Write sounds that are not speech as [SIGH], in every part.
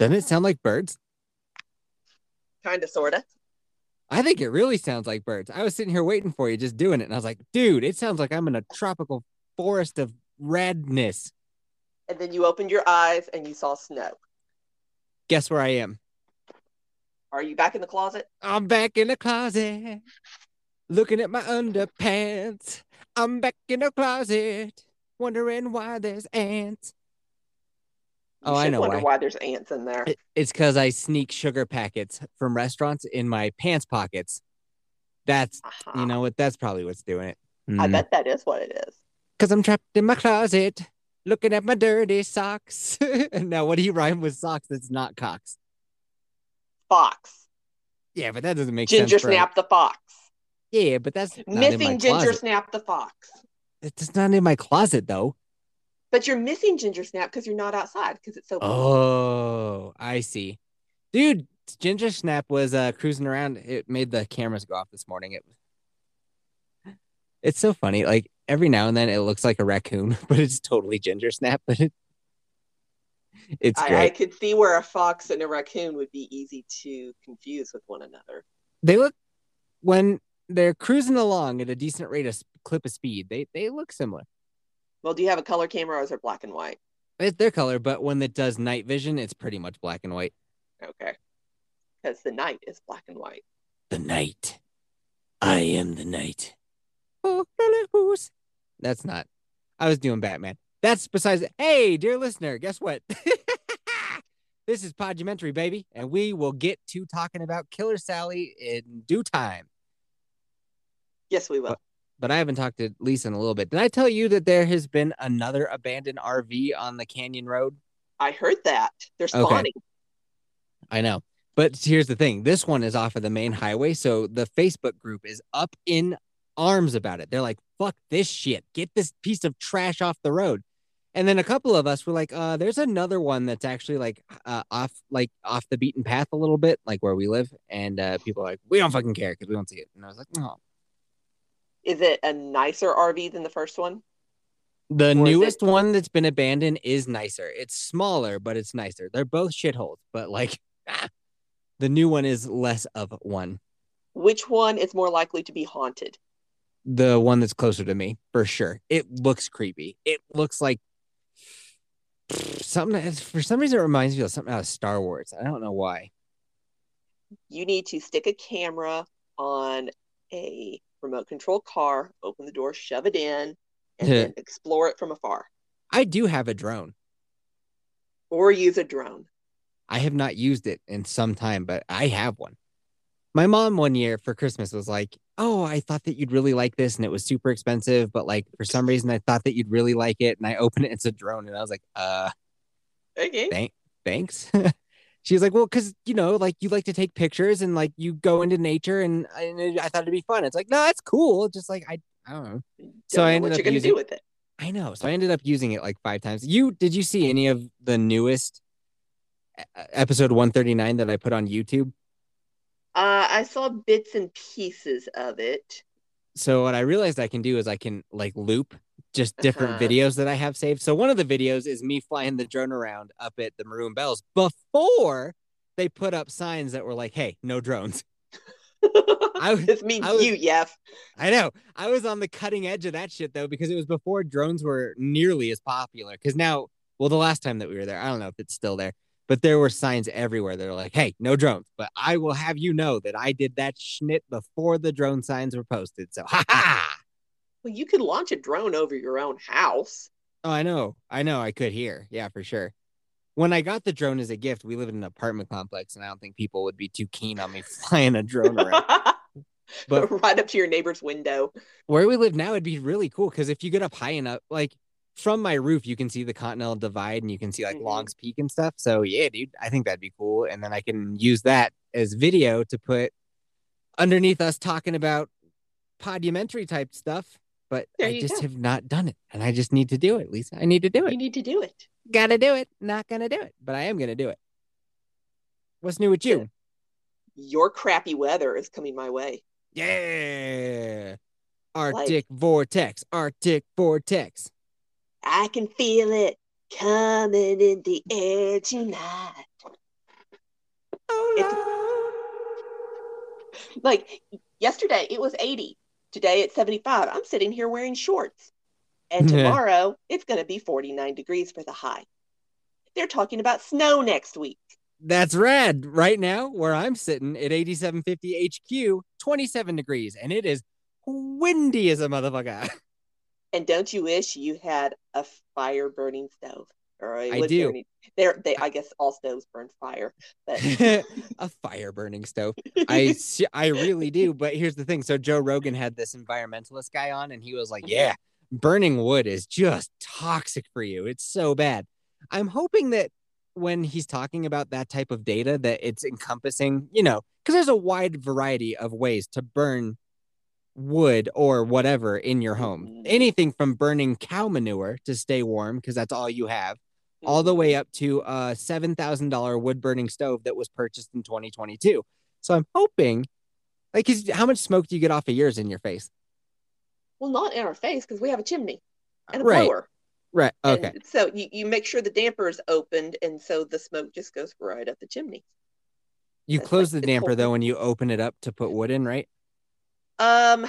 Doesn't it sound like birds? Kind of, sort of. I think it really sounds like birds. I was sitting here waiting for you, just doing it, and I was like, dude, it sounds like I'm in a tropical forest of redness. And then you opened your eyes and you saw snow. Guess where I am? Are you back in the closet? I'm back in the closet, looking at my underpants. I'm back in the closet, wondering why there's ants. You Oh, I know wonder why. why there's ants in there. It- It's because I sneak sugar packets from restaurants in my pants pockets. That's, Uh-huh. you know what? That's probably what's doing it. I bet that is what it is. Because I'm trapped in my closet, looking at my dirty socks. [LAUGHS] now, what do you rhyme with socks that's not cocks? Fox. Yeah, but that doesn't make Ginger sense. for- Snap the fox. Yeah, but that's not in my Missing Ginger closet. Snap the fox. It's not in my closet though. But you're missing Ginger Snap because you're not outside because it's so Oh, I see. Dude, Ginger Snap was uh cruising around. It made the cameras go off this morning. It It's so funny. Like every now and then it looks like a raccoon, [LAUGHS] but it's totally Ginger Snap, but it it's I, I could see where a fox and a raccoon would be easy to confuse with one another. They look when they're cruising along at a decent rate of clip of speed. They they look similar. Well, do you have a color camera or is it black and white? It's their color, but when it does night vision, it's pretty much black and white. Okay. Because the night is black and white. The night. I am the night. Oh, Who's. That's not. I was doing Batman. That's besides. Hey, dear listener, guess what? [LAUGHS] this is Podumentary, baby, and we will get to talking about Killer Sally in due time. Yes, we will. But I haven't talked to Lisa in a little bit. Did I tell you that there has been another abandoned RV on the Canyon Road? I heard that. They're Okay. spawning. I know. But here's the thing this one is off of the main highway. So the Facebook group is up in arms about it. They're like, fuck this shit. Get this piece of trash off the road. And then a couple of us were like, uh, there's another one that's actually like uh, off like off the beaten path a little bit, like where we live. And uh, people are like, we don't fucking care because we don't see it. And I was like, oh. Is it a nicer RV than the first one? The Or newest it- one that's been abandoned is nicer. It's smaller, but it's nicer. They're both shitholes, but like [LAUGHS] ah, the new one is less of one. Which one is more likely to be haunted? the one that's closer to me for sure. It looks creepy. It looks like [SIGHS] something. For some reason, it reminds me of something out of Star Wars. I don't know why. You need to stick a camera on a remote control car, open the door, shove it in, and then explore it from afar. I do have a drone. Or use a drone. I have not used it in some time, but I have one. My mom one year for Christmas was like, "Oh, I thought that you'd really like this, and it was super expensive, but like for some reason, I thought that you'd really like it." And I opened it, it's a drone, and I was like, "Uh, Okay. thank, thanks." [LAUGHS] She's like, "Well, because you know, like you like to take pictures and like you go into nature, and, and I thought it'd be fun." It's like, no, it's cool. Just like I, I don't know. So Don't I know ended what up you're gonna using- do with it. I know. So I ended up using it like five times. You did you see any of the newest episode 139 that I put on YouTube? Uh, I saw bits and pieces of it. So what I realized I can do is I can like loop just different Uh-huh. videos that I have saved. So one of the videos is me flying the drone around up at the Maroon Bells before they put up signs that were like, "Hey, no drones." [LAUGHS] I was- this means I was- you, Yef. I know. I was on the cutting edge of that shit though because it was before drones were nearly as popular. Because now, well, the last time that we were there, I don't know if it's still there, but there were signs everywhere. They're like, "Hey, no drones." But I will have you know that I did that schnit before the drone signs were posted. So, ha ha. Well, you could launch a drone over your own house. Oh, I know. I know. I could hear. Yeah, for sure. When I got the drone as a gift, we live in an apartment complex, and I don't think people would be too keen on me [LAUGHS] flying a drone around. [LAUGHS] But right up to your neighbor's window. where we live now, it'd be really cool because if you get up high enough, like from my roof, you can see the Continental Divide and you can see like Mhm. Long's Peak and stuff. So yeah, dude, I think that'd be cool. And then I can use that as video to put underneath us talking about podumentary type stuff. But There I just go. have not done it, and I just need to do it, Lisa. I need to do it. You need to do it. Gotta do it. Not gonna do it, but I am gonna do it. What's new with you? Your crappy weather is coming my way. Yeah. Arctic vortex. Arctic vortex. I can feel it coming in the air tonight. Oh, no. like yesterday it was 80 today it's 75 i'm sitting here wearing shorts. And tomorrow it's going to be 49 degrees for the high. They're talking about snow next week. That's rad. Right now, where I'm sitting at 8750 HQ, 27 degrees, and it is windy as a motherfucker. [LAUGHS] and don't you wish you had a fire burning stove or a I do. there they i guess all stoves burn fire but [LAUGHS] a fire burning stove. I, [LAUGHS] I really do. But here's the thing. So Joe Rogan had this environmentalist guy on, and he was like, Mhm. "Yeah, burning wood is just toxic for you. It's so bad." I'm hoping that when he's talking about that type of data, that it's encompassing, you know, because there's a wide variety of ways to burn wood or whatever in your home. Mhm. Anything from burning cow manure to stay warm because that's all you have all the way up to a seven thousand dollar wood burning stove that was purchased in 2022. So I'm hoping, like, how much smoke do you get off of yours in your face? well not in our face because we have a chimney and a Right. blower Right. And Okay. so you, you make sure the damper is opened and so the smoke just goes right up the chimney You that's close like the the damper cold- though when you open it up to put wood in, right? um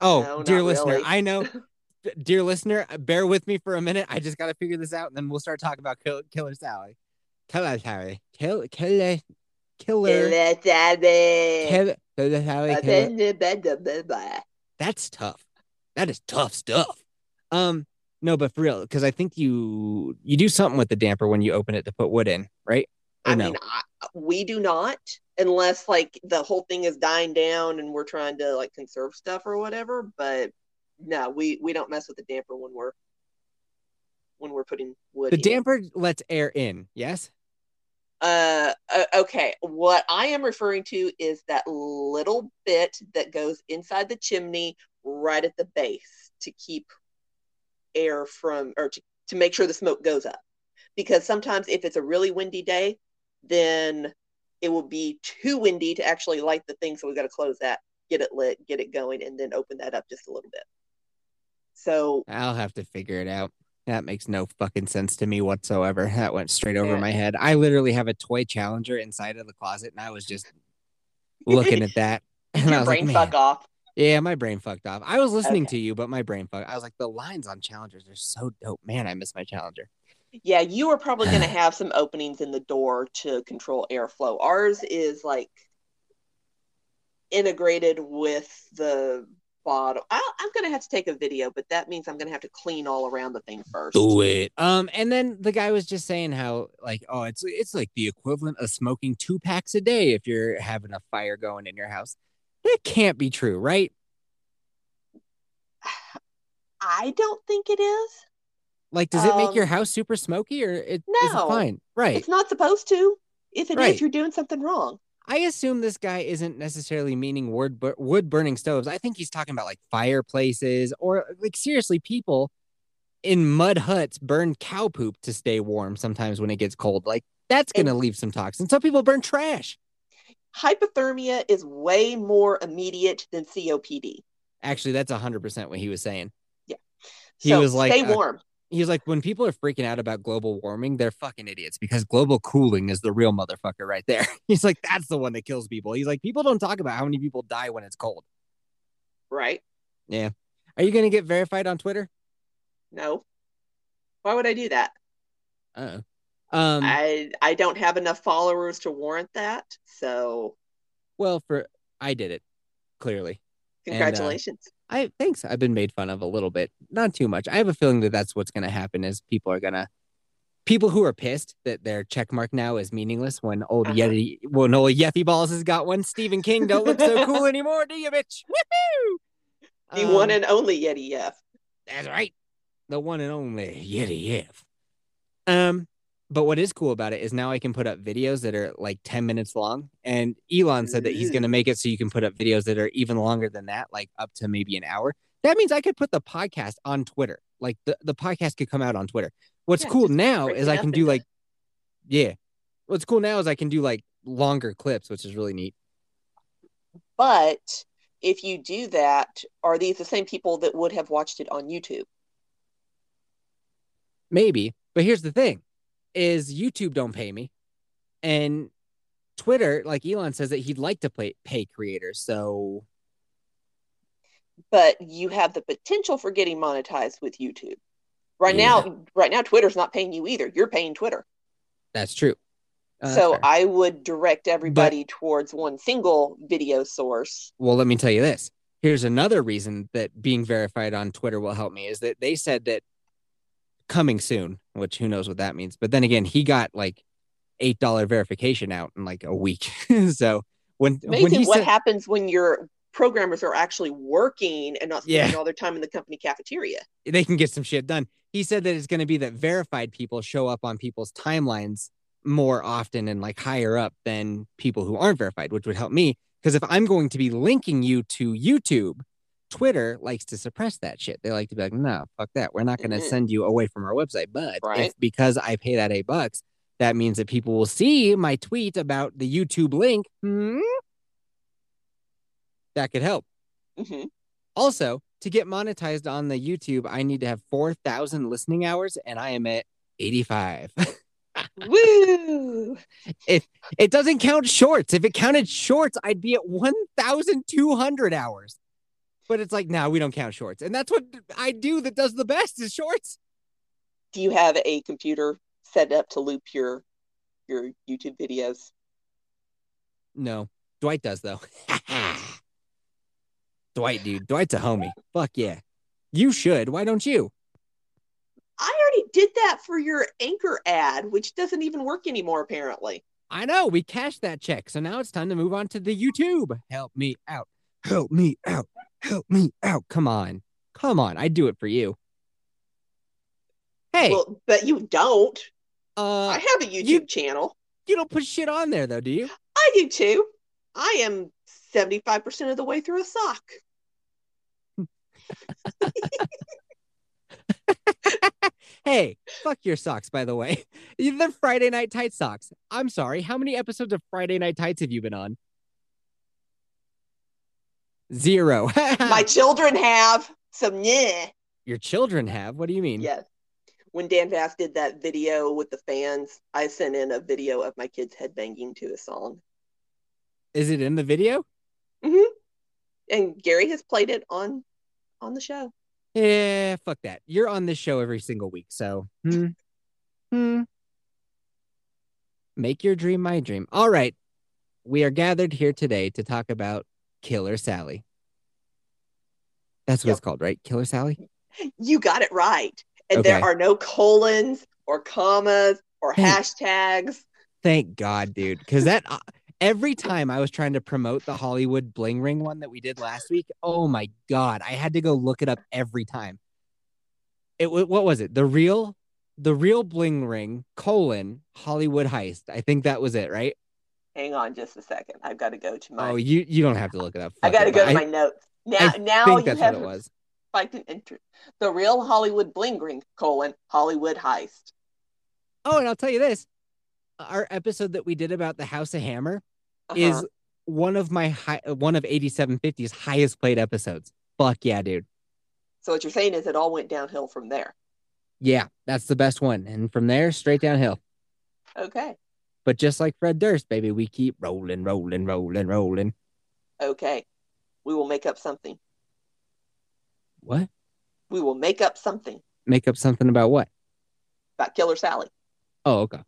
Oh, No, dear listener, really. I know. [LAUGHS] dear listener, bear with me for a minute. I just got to figure this out, and then we'll start talking about Kill, Killer Sally. Killer Sally. Kill, killer, killer, Kill- killer, Killer Sally. Killer. That's tough. That is tough stuff. Um, no, but for real, because I think you you do something with the damper when you open it to put wood in, right? Or I no? mean, I, we do not, unless like the whole thing is dying down and we're trying to like conserve stuff or whatever. But no, we we don't mess with the damper when we're when we're putting wood. the in. damper lets air in. Yes. Uh, uh, okay. What I am referring to is that little bit that goes inside the chimney, right at the base, to keep air from or to, to make sure the smoke goes up. Because sometimes if it's a really windy day, then it will be too windy to actually light the thing. So we've got to close that, get it lit, get it going, and then open that up just a little bit. So I'll have to figure it out. That makes no fucking sense to me whatsoever. That went straight over Yeah. my head. I literally have a toy challenger inside of the closet, and I was just looking at that. [LAUGHS] And I your was like, brain "Man." fuck off. Yeah, my brain fucked off. I was listening Okay. to you, but my brain fucked. I was like, the lines on challengers are so dope. Man, I miss my challenger. Yeah, you are probably going [SIGHS] to have some openings in the door to control airflow. Ours is like integrated with the bottom. I, I'm going to have to take a video, but that means I'm to have to clean all around the thing first. Do it. Um, and then the guy was just saying how like, oh, it's it's like the equivalent of smoking two packs a day if you're having a fire going in your house. That can't be true, right? I don't think it is. Like, does it make your Um, house super smoky or it, is it No. fine? Right. It's not supposed to. If it is, Right. you're doing something wrong. I assume this guy isn't necessarily meaning wood wood burning stoves. I think he's talking about like fireplaces or like seriously people in mud huts burn cow poop to stay warm sometimes when it gets cold. Like that's going to leave some toxins. Some people burn trash. Hypothermia is way more immediate than COPD. Actually, that's 100% what he was saying. Yeah. He so was like, stay uh, warm. He was like, when people are freaking out about global warming, they're fucking idiots because global cooling is the real motherfucker right there. [LAUGHS] He's like, that's the one that kills people. He's like, people don't talk about how many people die when it's cold. right? Yeah. Are you going to get verified on Twitter? No. Why would I do that? Uh Um, I I don't have enough followers to warrant that. So well, for I did it clearly. And, uh, congratulations. I thanks. I've been made fun of a little bit, not too much. I have a feeling that that's what's going to happen. Is people are gonna people who are pissed that their check mark now is meaningless when old Uh-huh. Yeti, when old Yeffy balls has got one. Stephen King don't look so cool [LAUGHS] anymore, do you, bitch? Woohoo! the one Um, and only Yeti F. That's right. The one and only Yeti F. Um, but what is cool about it is now I can put up videos that are like 10 minutes long. And Elon said that he's going to mm-hmm. make it so you can put up videos that are even longer than that, like up to maybe an hour. That means I could put the podcast on Twitter. Like the, the podcast could come out on Twitter. What's Yeah, cool now is I can do like, yeah. What's cool now is I can do like longer clips, which is really neat. But if you do that, are these the same people that would have watched it on YouTube? Maybe. But here's the thing is YouTube don't pay me. And Twitter, like Elon says that he'd like to play, pay creators. So but you have the potential for getting monetized with YouTube. Right Yeah. now, right now, Twitter's not paying you either. You're paying Twitter. that's true. Uh, so. I would direct everybody towards one single video source. well, let me tell you this. Here's another reason that being verified on Twitter will help me is that they said that coming soon, which who knows what that means. But then again, he got like eight dollar verification out in like a week. [LAUGHS] so when when Amazing he what said, happens when your programmers are actually working and not spending Yeah. all their time in the company cafeteria. they can get some shit done. He said that it's going to be that verified people show up on people's timelines more often and like higher up than people who aren't verified, which would help me. Because if I'm going to be linking you to YouTube, Twitter likes to suppress that shit. They like to be like, no, fuck that. We're not going to Mhm. send you away from our website. But if because I pay that eight bucks, that means that people will see my tweet about the YouTube link. Hmm? That could help. hmm Also, to get monetized on the YouTube, I need to have 4,000 listening hours and I am at 85. [LAUGHS] Woo! If it doesn't count shorts. If it counted shorts, I'd be at 1,200 hours. But it's like, no, we don't count shorts. And that's what I do that does the best is shorts. Do you have a computer set up to loop your your YouTube videos? No, Dwight does though. [LAUGHS] Dwight, dude. Dwight's a homie. Fuck yeah. You should. Why don't you? I already did that for your anchor ad, which doesn't even work anymore, apparently. I know we cashed that check. So now it's time to move on to the YouTube. Help me out. Help me out. Help me out. Come on. Come on. I'd do it for you. Hey, Well, but you don't. uh, I have a YouTube you- channel. you don't put shit on there though, do you? I do too. I am 75% of the way through a sock. [LAUGHS] Hey, fuck your socks, by the way. [LAUGHS] The Friday Night Tight socks. I'm sorry. How many episodes of Friday Night Tights have you been on? Zero. My [LAUGHS] children have some yeah. Your children have. What do you mean? Yes. When Dan Vass did that video with the fans, I sent in a video of my kids headbanging to a song. Is it in the video? Mm-hmm. And Gary has played it on on the show. Yeah, fuck that. You're on this show every single week, so hmm. Hmm. Make your dream my dream. All right. We are gathered here today to talk about Killer Sally. That's what Yep. it's called, right? Killer Sally? You got it right. And there are no colons or commas or hashtags. Thank God, dude. Because that uh, every time I was trying to promote the Hollywood bling ring one that we did last week, oh my God, I had to go look it up every time. It what was it? The real, the real bling ring colon Hollywood heist. I think that was it, right? Hang on just a second. I've got to go to my Oh, you you don't have to look it up. I got to go to I my notes. Now I now think you that's have what it was. spiked an interest. The real Hollywood bling ring colon Hollywood heist. Oh, and I'll tell you this: our episode that we did about the House of Hammer Uh-huh. is one of my high, one of 8750's highest played episodes. Fuck yeah, dude. so what you're saying is it all went downhill from there. Yeah, that's the best one. And from there, straight downhill. Okay. But just like Fred Durst, baby, we keep rolling, rolling, rolling, rolling. Okay. We will make up something. What? We will make up something Make up something about what? about Killer Sally. Oh, okay.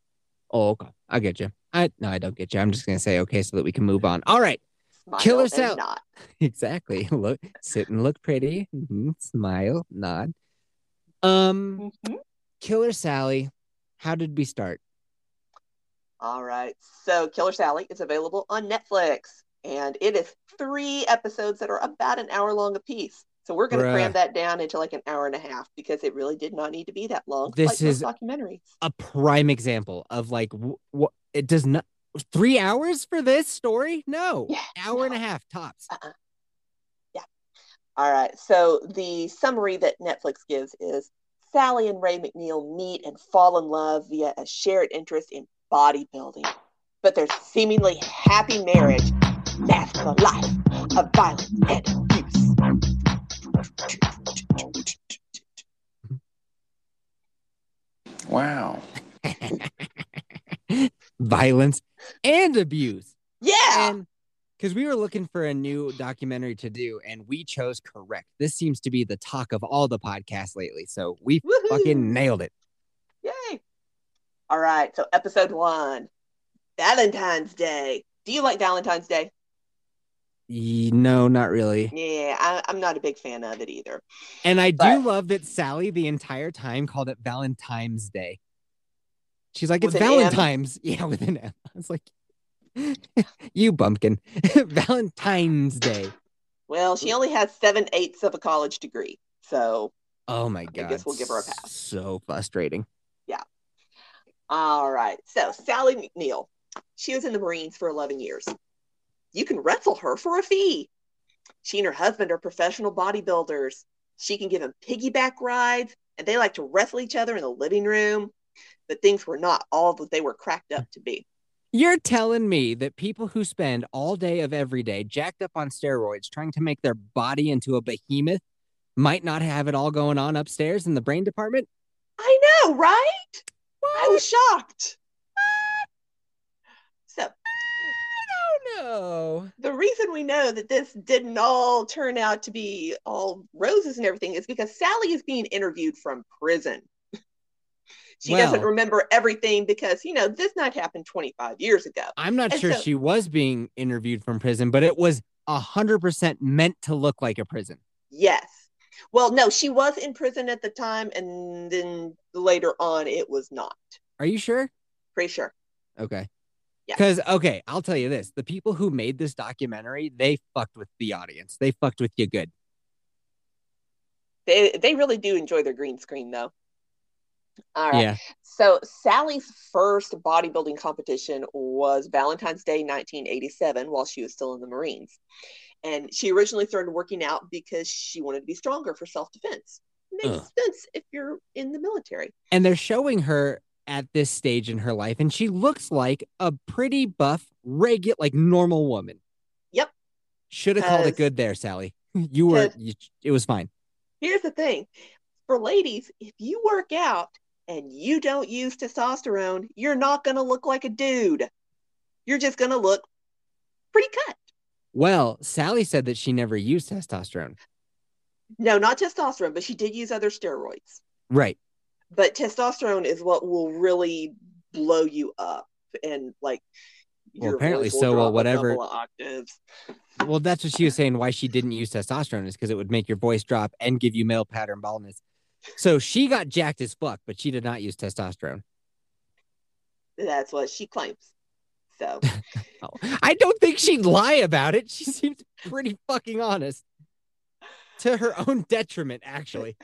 Oh, okay. I get you. I no, I don't get you. I'm just gonna say okay so that we can move on. All right. Smile Killer Sally. Not. [LAUGHS] Exactly. Look, sit and look pretty. Mhm. Smile, nod. Um, Mhm. Killer Sally. How did we start? All right. So Killer Sally is available on Netflix, and it is three episodes that are about an hour long apiece. So we're going to cram that down into like an hour and a half because it really did not need to be that long. This like is- documentaries. A prime example of like what it does not. Three hours for this story? No, Yeah, hour and a half tops. Uh-uh. Yeah. All right. So the summary that Netflix gives is Sally and Ray McNeil meet and fall in love via a shared interest in bodybuilding. But their seemingly happy marriage masks a life of violence and abuse. Wow. [LAUGHS] Violence and abuse. Yeah. And because we were looking for a new documentary to do, and we chose correct. This seems to be the talk of all the podcasts lately. So we Woohoo. fucking nailed it. Yay. All right. So, episode one Valentine's Day. Do you like Valentine's Day? No, not really. Yeah, I, I'm not a big fan of it either. And I do love that Sally the entire time called it Valentine's Day. She's like, it's an M? Valentine's. [LAUGHS] Yeah, with an M. I was like, [LAUGHS] you bumpkin. [LAUGHS] Valentine's Day. Well, she only has seven eighths of a college degree. So, Oh my god. I guess we'll give her a pass. So frustrating. All right. So, Sally McNeil, she was in the Marines for 11 years. You can wrestle her for a fee. She and her husband are professional bodybuilders. She can give them piggyback rides, and they like to wrestle each other in the living room. But things were not all that they were cracked up to be. You're telling me that people who spend all day of every day jacked up on steroids trying to make their body into a behemoth might not have it all going on upstairs in the brain department? I know, right? I was shocked. So, Oh no. the reason we know that this didn't all turn out to be all roses and everything is because Sally is being interviewed from prison. she doesn't remember everything because, you know, this night happened 25 years ago. I'm not And sure so- she was being interviewed from prison, but it was hundred percent meant to look like a prison. Yes. Well, no, she was in prison at the time, and then later on, it was not. Are you sure? Pretty sure. Okay. Yeah. Because okay, I'll tell you this: the people who made this documentary, they fucked with the audience. They fucked with you good. They they really do enjoy their green screen, though. All right. Yeah. So Sally's first bodybuilding competition was Valentine's Day 1987 while she was still in the Marines. And she originally started working out because she wanted to be stronger for self-defense. Makes Ugh. sense if you're in the military. And they're showing her at this stage in her life, and she looks like a pretty buff, regular, like normal woman. Yep. Should have called it good there, Sally. [LAUGHS] You were. You, it was fine. Here's the thing. For ladies, if you work out and you don't use testosterone, you're not going to look like a dude. You're just going to look pretty cut. Well, Sally said that she never used testosterone. No, not testosterone, but she did use other steroids. Right. but testosterone is what will really blow you up and like Well, apparently voice will so, well, whatever- couple of octaves. Well, that's what she was saying. Why she didn't use testosterone is because it would make your voice drop and give you male pattern baldness. So she got jacked as fuck, but she did not use testosterone. that's what she claims so [LAUGHS] I don't think she'd lie about it. She seemed pretty fucking honest. To her own detriment, actually.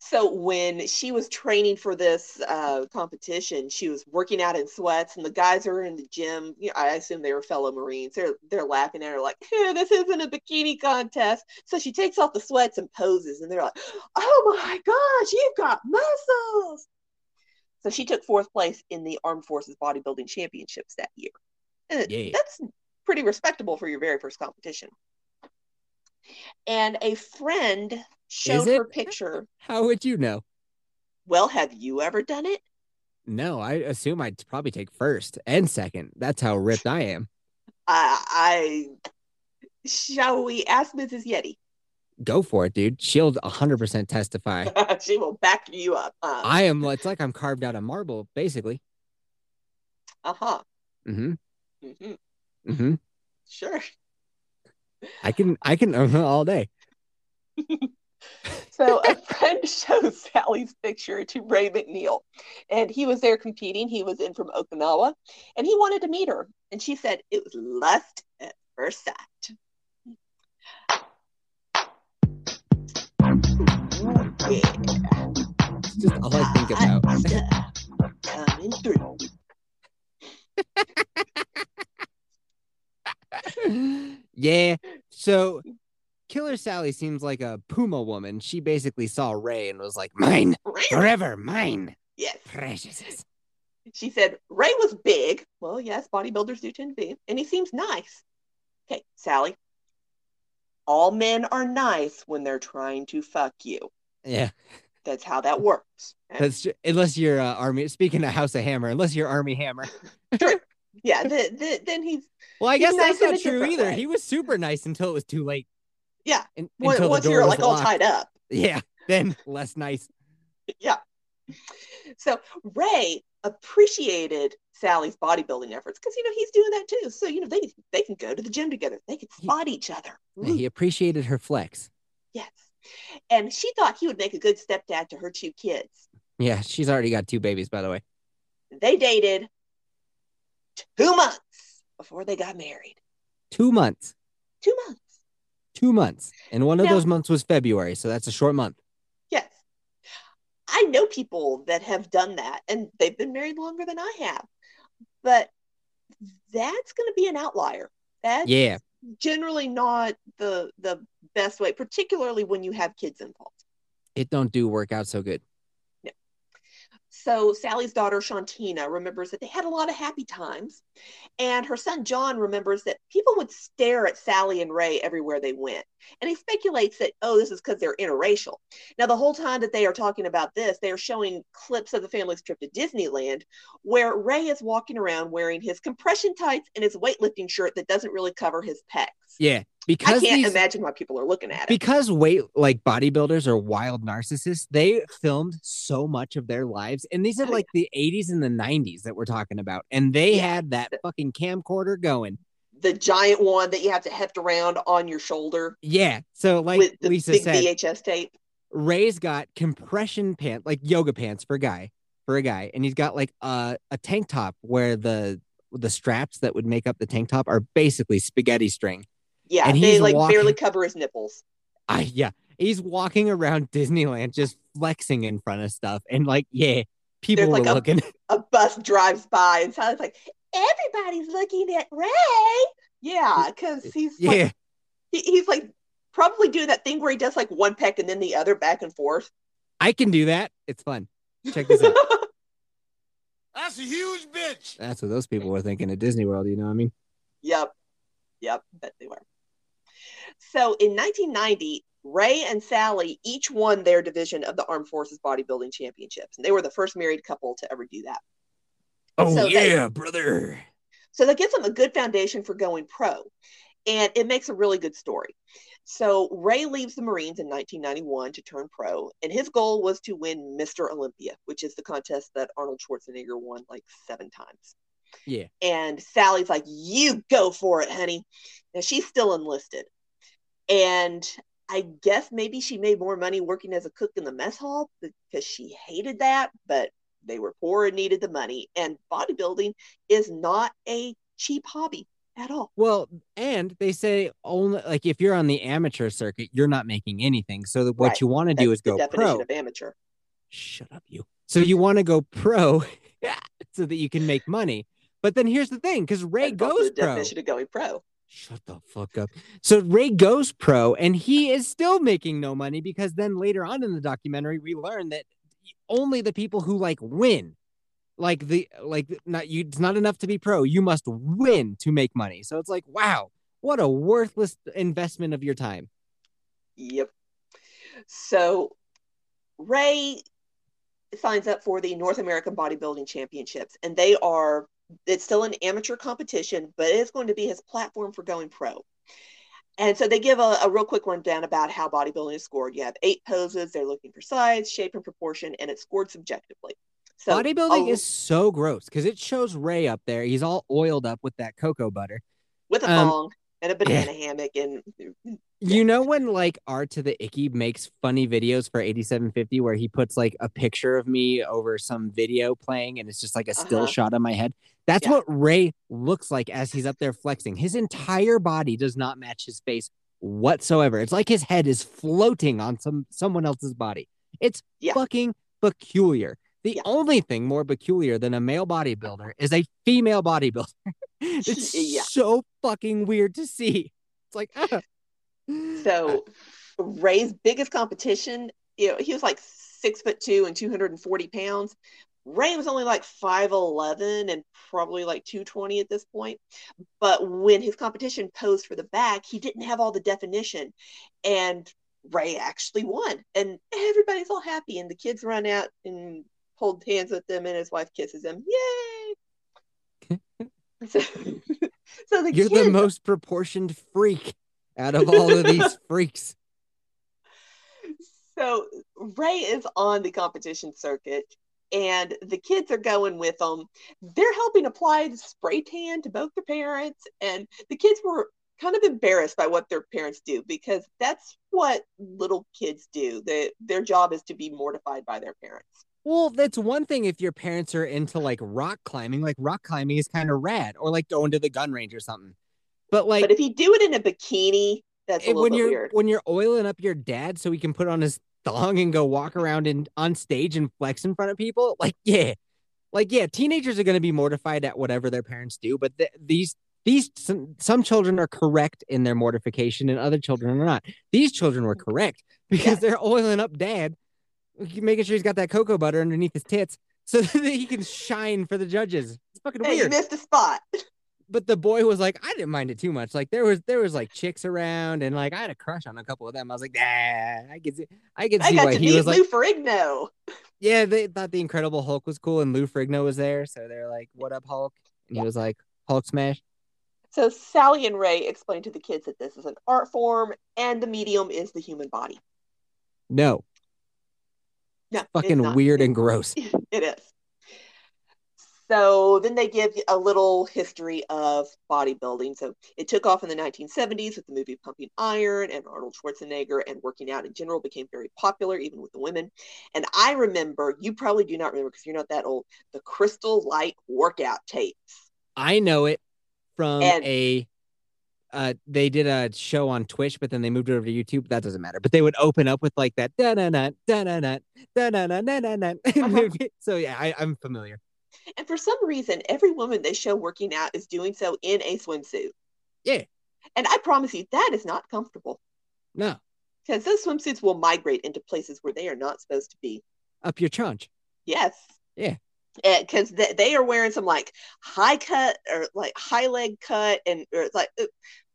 so when she was training for this uh, competition she was working out in sweats and the guys are in the gym you know, i assume they were fellow marines they're they're laughing at her like hey, this isn't a bikini contest so she takes off the sweats and poses and they're like oh my gosh you've got muscles so she took fourth place in the armed forces bodybuilding championships that year And Yeah. that's pretty respectable for your very first competition and a friend showed her picture How would you know? well, have you ever done it? No, I assume I'd probably take first and second. That's how ripped I am. I, I shall we ask Mrs. Yeti? Go for it, dude. She'll 100% testify. [LAUGHS] she will back you up. Uh I am, [LAUGHS] it's like I'm carved out of marble, basically. Uh huh. Mm hmm hmm Mm hmm Sure. I can, I can, uh all day. [LAUGHS] So a friend shows Sally's picture to Ray McNeil, and he was there competing. He was in from Okinawa, and he wanted to meet her. And she said it was lust at first sight. Ooh, yeah. It's just all I think about. Hot stuff coming through. yeah. So Killer Sally seems like a Puma woman. She basically saw Ray and was like, mine, forever, mine, Yes. precious. She said Ray was big. Well, yes, bodybuilders do tend to be. And he seems nice. Okay, Sally. All men are nice when they're trying to fuck you. Yeah. That's how that works. [LAUGHS] That's unless you're uh, Army. Speaking of House of Hammer, unless you're Armie Hammer. [LAUGHS] Yeah, the, the, then he's Well, I He's guess nice that's not true either. way. He was super nice until it was too late. Yeah. And, when, until the once door you're was like all tied up. Yeah. Then less nice. Yeah. So Ray appreciated Sally's bodybuilding efforts because you know he's doing that too. So you know they they can go to the gym together. They can He- spot each other. He appreciated her flex. Yes. And she thought he would make a good stepdad to her two kids. Yeah, she's already got two babies, by the way. They dated two months before they got married. Two months. Two months. Two months. And one of Now- those months was February, so that's a short month. Yes. I know people that have done that and they've been married longer than I have. But that's going to be an outlier. That's Yeah. generally not the the best way, particularly when you have kids involved. It don't do work out so good. No. So Sally's daughter Shantina remembers that they had a lot of happy times, and her son John remembers that people would stare at Sally and Ray everywhere they went. And he speculates that oh, this is because they're interracial. Now the whole time that they are talking about this, they are showing clips of the family's trip to Disneyland, where Ray is walking around wearing his compression tights and his weightlifting shirt that doesn't really cover his pecs. Yeah. Because I can't these, imagine why people are looking at it. because weight like bodybuilders are wild narcissists, they filmed so much of their lives. And these are Oh, like the 80s and the 90s that we're talking about. And they Yeah. had that fucking camcorder going. the giant one that you have to heft around on your shoulder Yeah. So like with the Lisa big said, VHS tape. Ray's got compression pants, like yoga pants for a guy, for a guy, and he's got like a a tank top where the the straps that would make up the tank top are basically spaghetti string. Yeah, And they like walking- barely cover his nipples. I yeah, he's walking around Disneyland just flexing in front of stuff, and like yeah, people There's, like, were a- looking. [LAUGHS] A bus drives by and Sally's like, everybody's looking at Ray. Yeah, because he's like yeah, he, he's like probably doing that thing where he does like one peck and then the other back and forth. I can do that. It's fun. Check this out. [LAUGHS] That's a huge bitch. That's what those people were thinking at Disney World. You know what I mean? Yep. Yep. Bet they were. So in 1990, Ray and Sally each won their division of the Armed Forces Bodybuilding Championships. And they were the first married couple to ever do that. Oh So they- yeah, brother. So that gives them a good foundation for going pro. And it makes a really good story. So Ray leaves the Marines in 1991 to turn pro, and his goal was to win Mr. Olympia, which is the contest that Arnold Schwarzenegger won like seven times. Yeah. And Sally's like, "You go for it, honey." Now she's still enlisted, and I guess maybe she made more money working as a cook in the mess hall because she hated that, but they were poor and needed the money. And bodybuilding is not a cheap hobby at all. Well, and they say only like if you're on the amateur circuit, you're not making anything. So that what Right. you want to do is go definition pro. of amateur. Shut up, you. So you want to go pro [LAUGHS] so that you can make money. But then here's the thing, because Ray That's goes the pro. definition of going pro. Shut the fuck up. So Ray goes pro, and he is still making no money because then later on in the documentary, we learn that only the people who like win, like the like not you, it's not enough to be pro. You must win to make money. So it's like, wow, what a worthless investment of your time. Yep. So Ray signs up for the North American Bodybuilding Championships, and they are it's still an amateur competition, but it's going to be his platform for going pro. And so they give a, a real quick rundown about how bodybuilding is scored. You have eight poses, they're looking for size, shape, and proportion, and it's scored subjectively. So Bodybuilding a- is so gross because it shows Ray up there. He's all oiled up with that cocoa butter. with a um, thong and a banana hammock and You know when like Art to the Icky makes funny videos for 8750 where he puts like a picture of me over some video playing and it's just like a still Uh-huh. shot of my head? That's Yeah. what Ray looks like as he's up there flexing. His entire body does not match his face whatsoever. It's like his head is floating on some someone else's body. It's Yeah. fucking peculiar. The Yeah. only thing more peculiar than a male bodybuilder is a female bodybuilder. [LAUGHS] [LAUGHS] it's [LAUGHS] Yeah. so fucking weird to see. It's like ah. So Ray's biggest competition, you know, he was like six foot two and 240 pounds. Ray was only like 5'11 and probably like 220 at this point. But when his competition posed for the back, he didn't have all the definition. And Ray actually won. And everybody's all happy. And the kids run out and hold hands with them, and his wife kisses him. Yay! [LAUGHS] So, so the You're kids, the most proportioned freak out of all of these [LAUGHS] freaks. so Ray is on the competition circuit, and the kids are going with them. They're helping apply the spray tan to both their parents, and the kids were kind of embarrassed by what their parents do because that's what little kids do. They, their job is to be mortified by their parents. Well, that's one thing if your parents are into like rock climbing, like rock climbing is kind of rad, or like going to the gun range or something. But like but if you do it in a bikini, that's a when you're weird. when you're oiling up your dad so he can put on his thong and go walk around and on stage and flex in front of people, like yeah, like yeah, teenagers are going to be mortified at whatever their parents do, but th- these these some, some children are correct in their mortification and other children are not. These children were mm. correct because Yes. they're oiling up dad, making sure he's got that cocoa butter underneath his tits so [LAUGHS] that he can shine for the judges. It's fucking Hey, you missed a spot. but the boy was like, I didn't mind it too much. Like there was there was like chicks around, and like I had a crush on a couple of them. I was like, nah, I can see, I can see I got why to he meet was like, Lou Ferrigno. yeah. They thought the Incredible Hulk was cool, and Lou Ferrigno was there, so they're like, what up, Hulk? And Yeah. he was like, Hulk smash. So Sally and Ray explain to the kids that this is an art form and the medium is the human body. No, No, fucking weird and [LAUGHS] gross. it is. So then they give a little history of bodybuilding. So it took off in the 1970s with the movie Pumping Iron, and Arnold Schwarzenegger and working out in general became very popular, even with the women. And I remember, you probably do not remember because you're not that old, the Crystal Light workout tapes. I know it from And- a. Uh, they did a show on Twitch, but then they moved it over to YouTube. That doesn't matter. But they would open up with like that da na na da na na da na na na na na. So yeah, I, I'm familiar. And for some reason, every woman they show working out is doing so in a swimsuit. Yeah. And I promise you, that is not comfortable No, because those swimsuits will migrate into places where they are not supposed to be. up your chunch. Yes. Yeah. Because they, they are wearing some like high cut or like high leg cut, and or it's like,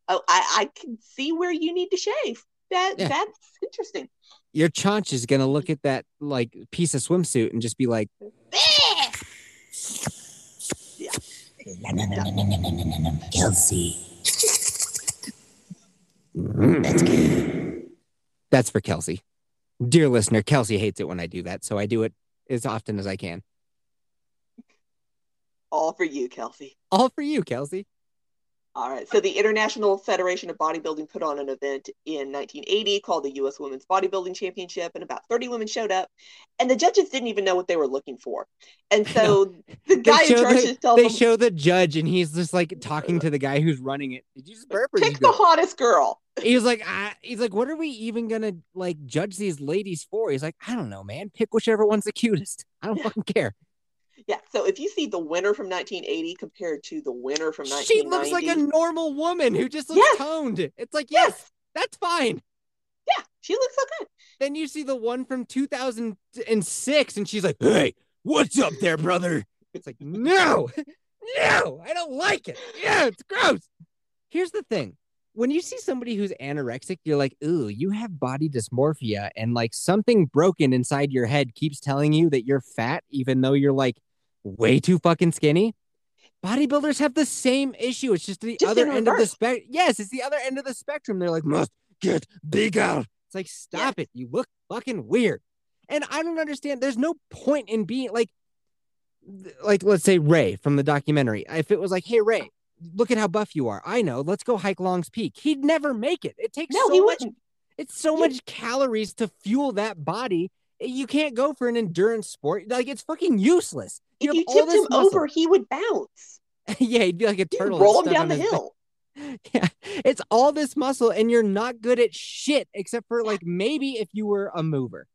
oh, I, I can see where you need to shave. That Yeah. that's interesting. your chaunch is gonna look at that like piece of swimsuit and just be like, Kelsey. That's good. That's for Kelsey. Dear listener, Kelsey hates it when I do that, so I do it as often as I can. All for you, Kelsey. All for you, Kelsey. All right. So the International Federation of Bodybuilding put on an event in 1980 called the U.S. Women's Bodybuilding Championship, and about 30 women showed up, and the judges didn't even know what they were looking for. And so [LAUGHS] the guy in charge the- tells They them, show the judge, and he's just like talking to the guy who's running it. Did you just burp or "Pick the hottest girl." He was like, ah, he's like, what are we even gonna like judge these ladies for? He's like, I don't know, man. Pick whichever one's the cutest. I don't [LAUGHS] fucking care. Yeah. So if you see the winner from 1980 compared to the winner from She 1990, looks like a normal woman who just looks Yes. toned. It's like, yes, that's fine. yeah, she looks so good. Then you see the one from 2006, and she's like, "Hey, what's up there, brother?" It's like, [LAUGHS] no, no, I don't like it. Yeah, it's gross. Here's the thing: when you see somebody who's anorexic, you're like, "Ooh, you have body dysmorphia," and like something broken inside your head keeps telling you that you're fat, even though you're like way too fucking skinny. Bodybuilders have the same issue. It's just the Just other end of the spectrum. Yes, it's the other end of the spectrum. They're like, must get bigger. It's like, stop it. You look fucking weird. And I don't understand. There's no point in being like, like, let's say Ray from the documentary. If it was like, hey, Ray, look at how buff you are. I know. Let's go hike Long's Peak. He'd never make it. It takes No, so he much. wouldn't. It's so Yeah. much calories to fuel that body. You can't go for an endurance sport. Like, it's fucking useless. If you tipped him muscle. over, he would bounce. [LAUGHS] yeah, he'd be like a You turtle. roll him down the his back. hill. [LAUGHS] Yeah, it's all this muscle, and you're not good at shit except for like maybe if you were a mover,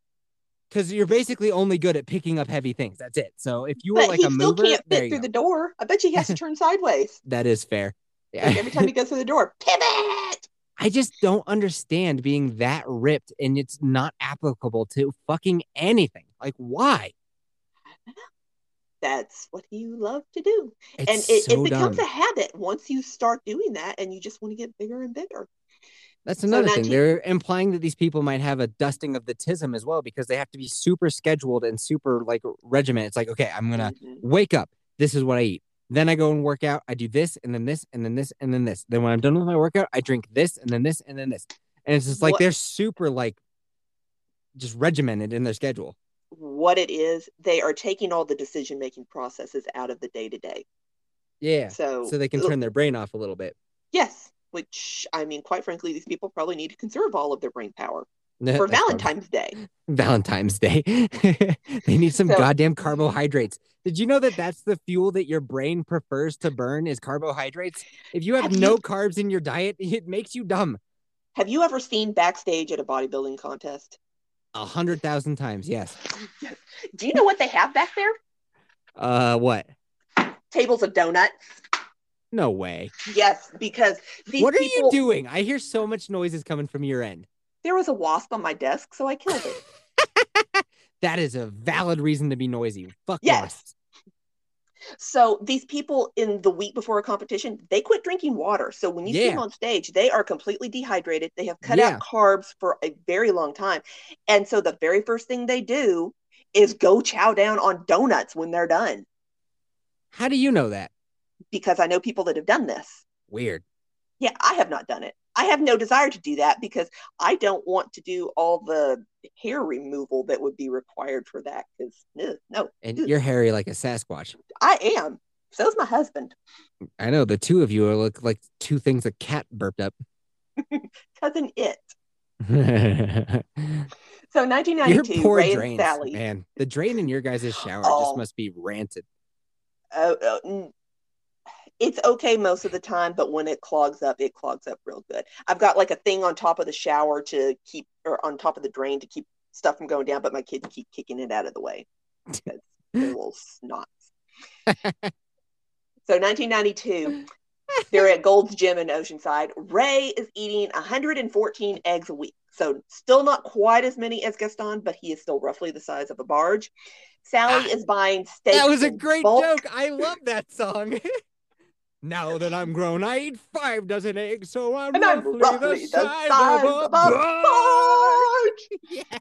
because you're basically only good at picking up heavy things. That's it. So if you were But like he a still mover, can't fit you through go. the door. I bet you he has to [LAUGHS] turn sideways. That is fair. Like every time he goes through the door, pivot. I just don't understand being that ripped, and it's not applicable to fucking anything. Like why? That's what you love to do. It's and it, so it becomes dumb. a habit once you start doing that and you just want to get bigger and bigger. That's So another thing. 19 They're implying that these people might have a dusting of the tism as well because they have to be super scheduled and super like regiment. It's like, okay, I'm gonna Mhm. wake up. This is what I eat. Then I go and work out. I do this and then this and then this and then this. Then when I'm done with my workout, I drink this and then this and then this. And it's just like What- they're super like just regimented in their schedule. What it is, they are taking all the decision making processes out of the day to day. Yeah. So, So they can turn their brain off a little bit. yes, which I mean, quite frankly, these people probably need to conserve all of their brain power for That's probably- Valentine's Day. [LAUGHS] Valentine's Day. [LAUGHS] they need some So- goddamn carbohydrates. Did you know that that's the fuel that your brain prefers to burn is carbohydrates? If you have, Have no you- carbs in your diet, [LAUGHS] it makes you dumb. Have you ever seen backstage at a bodybuilding contest? A hundred thousand times, yes. Yes. Do you know what they have back there? Uh, what? Tables of donuts. No way. Yes, because these what are people, you doing? I hear so much noises coming from your end. There was a wasp on my desk, so I killed it. [LAUGHS] That is a valid reason to be noisy. Fuck Yes. wasps. So these people in the week before a competition, they quit drinking water. So when you see them on stage, they are completely dehydrated. They have cut Yeah. out carbs for a very long time. And so the very first thing they do is go chow down on donuts when they're done. How do you know that? Because I know people that have done this. Weird. Yeah, I have not done it. I have no desire to do that because I don't want to do all the hair removal that would be required for that. Because no, And Ugh. you're hairy like a Sasquatch. I am. So's my husband. I know the two of you are look like two things a cat burped up. [LAUGHS] Cousin it. [LAUGHS] So 1992, poor Ray drains, Sally. man. The drain in your guys' shower Oh. just must be ranted. uh, mm, it's okay most of the time, but when it clogs up, it clogs up real good. I've got like a thing on top of the shower to keep, or on top of the drain to keep stuff from going down, but my kids keep kicking it out of the way because [LAUGHS] they're little snots. so 1992, they're at Gold's Gym in Oceanside. Ray is eating 114 eggs a week. So still not quite as many as Gaston, but he is still roughly the size of a barge. Sally Ah, is buying steak. That was a great bulk. joke. I love that song. [LAUGHS] now that I'm grown, I eat five dozen eggs, so I'm And I'm roughly, roughly the size, of a, of barge. [LAUGHS] Yes.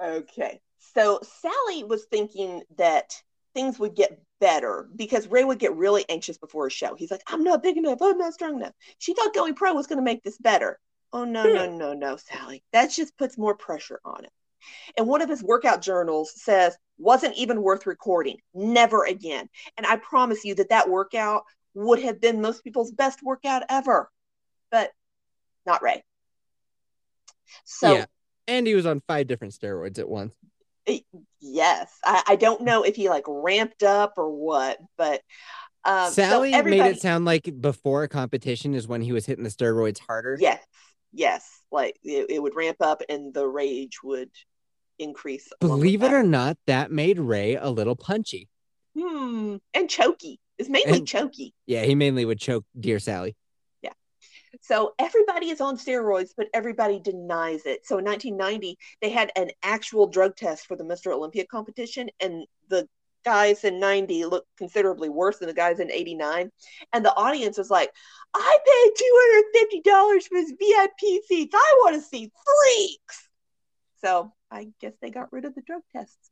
Okay. So Sally was thinking that things would get better because Ray would get really anxious before a show. He's like, I'm not big enough. I'm not strong enough. She thought going pro was going to make this better. Oh, no, hmm. no, no, no, Sally. That just puts more pressure on it. And one of his workout journals says, wasn't even worth recording. Never again. And I promise you that that workout would have been most people's best workout ever, but not Ray. So, yeah. And he was on five different steroids at once. yes, I, I don't know if he like ramped up or what, but um, so Sally everybody- made it sound like before a competition is when he was hitting the steroids harder. Yes, yes, like it, it would ramp up and the rage would increase. Believe it or not, that made Ray a little punchy. hmm, and choky. It's mainly And- choky. Yeah, he mainly would choke Dear Sally. Yeah. So everybody is on steroids, but everybody denies it. So in 1990, they had an actual drug test for the Mr. Olympia competition, and the guys in 90 looked considerably worse than the guys in 89. And the audience was like, I paid $250 for his VIP seats. I want to see freaks. So I guess they got rid of the drug tests.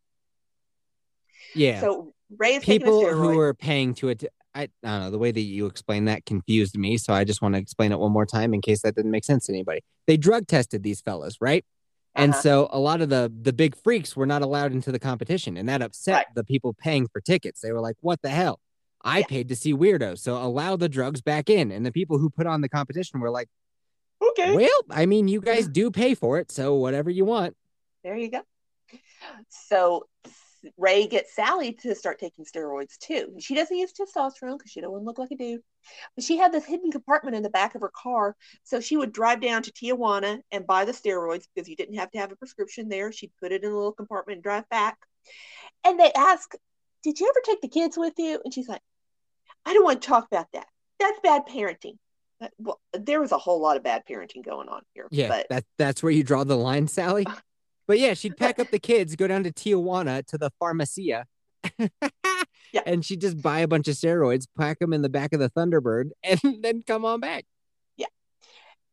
Yeah. So Ray is taking a People who were paying to it, I, I don't know, the way that you explained that confused me. So I just want to explain it one more time in case that didn't make sense to anybody. They drug tested these fellas, right? And Uh-huh. so a lot of the the big freaks were not allowed into the competition, and that upset Right. the people paying for tickets. They were like, "What the hell? I Yeah. paid to see weirdos, so allow the drugs back in." And the people who put on the competition were like, okay. "Well, I mean, you guys do pay for it, so whatever you want." There you go. So Ray gets Sally to start taking steroids too. She doesn't use testosterone because she don't want to look like a dude. But she had this hidden compartment in the back of her car. So she would drive down to Tijuana and buy the steroids because you didn't have to have a prescription there. She'd put it in a little compartment and drive back. And they ask, Did you ever take the kids with you? And she's like, I don't want to talk about that. That's bad parenting. Well, there was a whole lot of bad parenting going on here. Yeah, But that that's where you draw the line, Sally. [LAUGHS] But yeah, she'd pack up the kids, go down to Tijuana to the pharmacia, [LAUGHS] Yeah. and she'd just buy a bunch of steroids, pack them in the back of the Thunderbird, [LAUGHS] and then come on back. Yeah.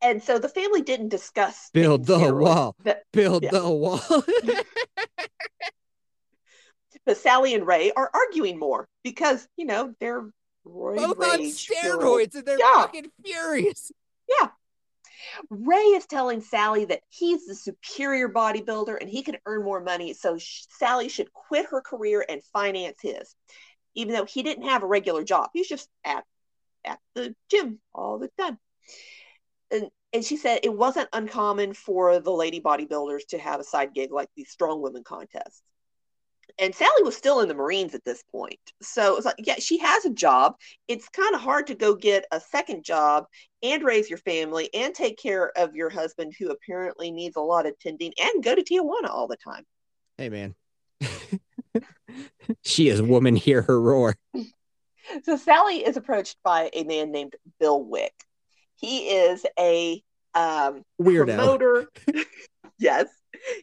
And so the family didn't discuss Build the steroids. wall. That- Build Yeah. the wall. [LAUGHS] But Sally and Ray are arguing more because you know they're Both on steroids and they're Yeah. fucking furious. Ray is telling Sally that he's the superior bodybuilder and he can earn more money, so sh- Sally should quit her career and finance his. Even though he didn't have a regular job, he's just at at the gym all the time. And and she said it wasn't uncommon for the lady bodybuilders to have a side gig like these strong women contests. And Sally was still in the Marines at this point. So it's like, yeah, she has a job. It's kind of hard to go get a second job and raise your family and take care of your husband who apparently needs a lot of tending and go to Tijuana all the time. Hey man. [LAUGHS] she is woman hear her roar. So Sally is approached by a man named Bill Wick. He is a um, Weirdo. promoter. [LAUGHS] yes,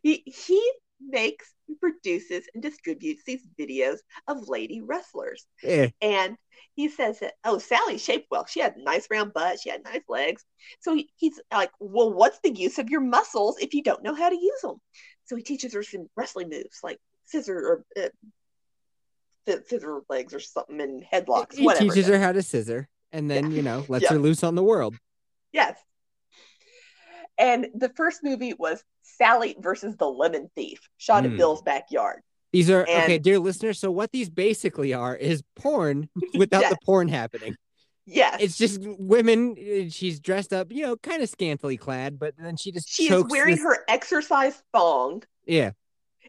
he he makes, produces, and distributes these videos of lady wrestlers. Eh, And he says that, oh, Sally shaped well. She had nice round butt. She had nice legs. So he, he's like, well, what's the use of your muscles if you don't know how to use them? So he teaches her some wrestling moves like scissor or uh, scissor legs or something and headlocks. he whatever. teaches her how to scissor and then, you know, lets Yeah. her loose on the world. Yes. And the first movie was Sally versus the Lemon Thief, shot in Mm. Bill's backyard. These are And- okay, dear listeners. So what these basically are is porn [LAUGHS] without Yeah. the porn happening. Yes. It's just women. uh, She's dressed up, you know, kind of scantily clad, but then she just she is wearing this- her exercise thong Yeah,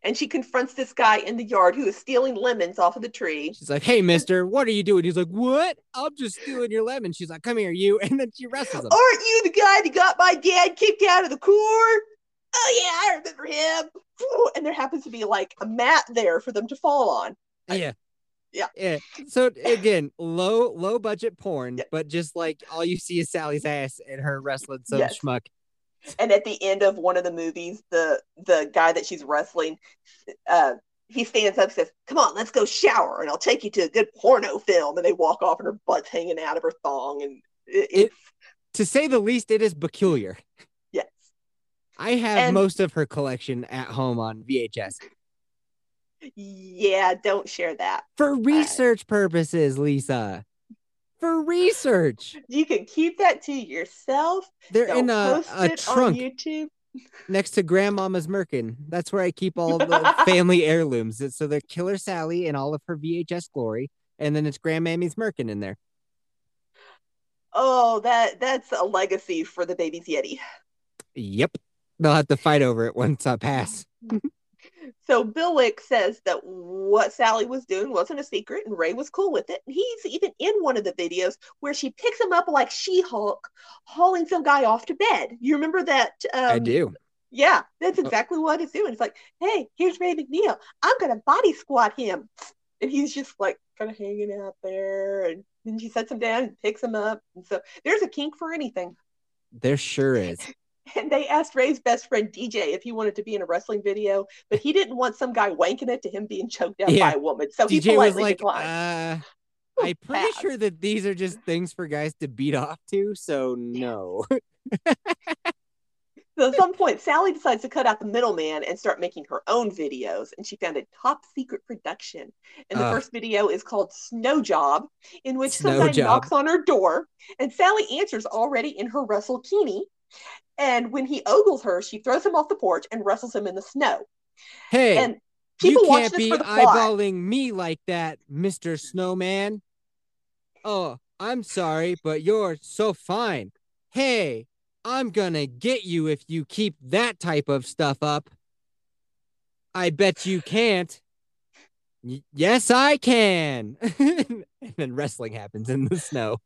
and she confronts this guy in the yard who is stealing lemons off of the tree. she's like, "Hey, Mister, what are you doing?" He's like, "What? I'm just stealing your lemon." She's like, "Come here, you!" [LAUGHS] And then she wrestles him. Aren't you the guy that got my dad kicked out of the Corps? Oh yeah, I remember him. And there happens to be like a mat there for them to fall on. Yeah, yeah. yeah. So again, low low budget porn, Yeah. but just like all you see is Sally's ass and her wrestling some Yes. schmuck. And at the end of one of the movies, the the guy that she's wrestling, uh, he stands up and says, "Come on, let's go shower, and I'll take you to a good porno film." And they walk off, and her butt's hanging out of her thong, and it, It- it's To say the least, it is peculiar. yes. I have And- most of her collection at home on VHS Yeah, don't share that. for research purposes, Lisa. For research, You can keep that to yourself. they're Don't in a, post a it trunk on YouTube. next to Grandmama's Merkin. That's where I keep all the [LAUGHS] family heirlooms. It's- So they're Killer Sally and all of her VHS glory, and then it's Grandmammy's Merkin in there. Oh, that that's a legacy for the baby's Yeti. Yep, they'll have to fight over it once I pass. [LAUGHS] So Bill Wick says that what Sally was doing wasn't a secret, and Ray was cool with it. And he's even in one of the videos where she picks him up like She-Hulk, hauling some guy off to bed. You remember that? Um, I do. Yeah, that's exactly what it's doing. It's like, hey, here's Ray McNeil. I'm gonna body squat him, and he's just like kind of hanging out there. And then she sets him down and picks him up. And so there's a kink for anything. There sure is. And they asked Ray's best friend DJ if he wanted to be in a wrestling video, but he didn't want some guy wanking it to him being choked out Yeah. by a woman. So he was politely like, declined. uh, I'm pretty sure that these are just things for guys to beat off to. So no. [LAUGHS] So at some point, Sally decides to cut out the middleman and start making her own videos. And she found a top secret production. And the Ugh. first video is called Snow Job, in which Snow some guy Job. knocks on her door. And Sally answers already in her Russell kini. And when he ogles her, she throws him off the porch and wrestles him in the snow. Hey, And people you can't be for the plot. eyeballing me like that, Mr. Snowman. Oh, I'm sorry, but you're so fine. Hey, I'm gonna get you if you keep that type of stuff up. I bet you can't. Y- yes, I can. [LAUGHS] and then wrestling happens in the snow.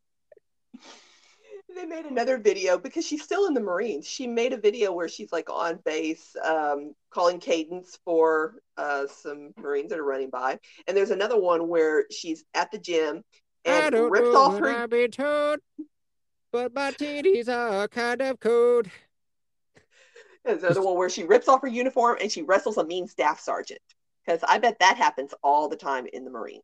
They made another video because she's still in the Marines. She made a video where she's like on base, um, calling cadence for uh, some Marines that are running by. And there's another one where she's at the gym I and don't rips know off her. I've been told, but my titties are kind of cold. There's another one where she rips off her uniform and she wrestles a mean staff sergeant. Because I bet that happens all the time in the Marines.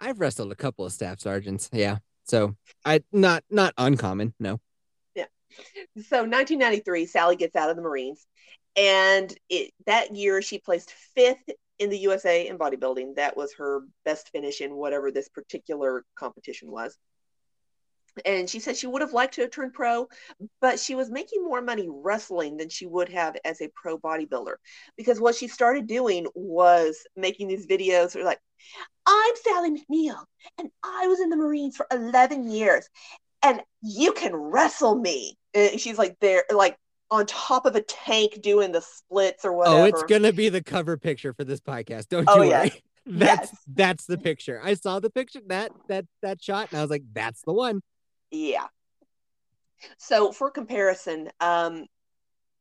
I've wrestled a couple of staff sergeants. Yeah. So I not not uncommon. No. Yeah. So 1993, Sally gets out of the Marines, and it that year she placed fifth in the USA in bodybuilding. That was her best finish in whatever this particular competition was. And she said she would have liked to have turned pro, but she was making more money wrestling than she would have as a pro bodybuilder. Because what she started doing was making these videos or like, I'm Sally McNeil, and I was in the Marines for 11 years, and you can wrestle me. And she's like there, like on top of a tank doing the splits or whatever. Oh, it's gonna be the cover picture for this podcast. Don't Oh, you yeah. worry. [LAUGHS] That's Yes. that's the picture. I saw the picture that that that shot, and I was like, that's the one. Yeah. So for comparison, um,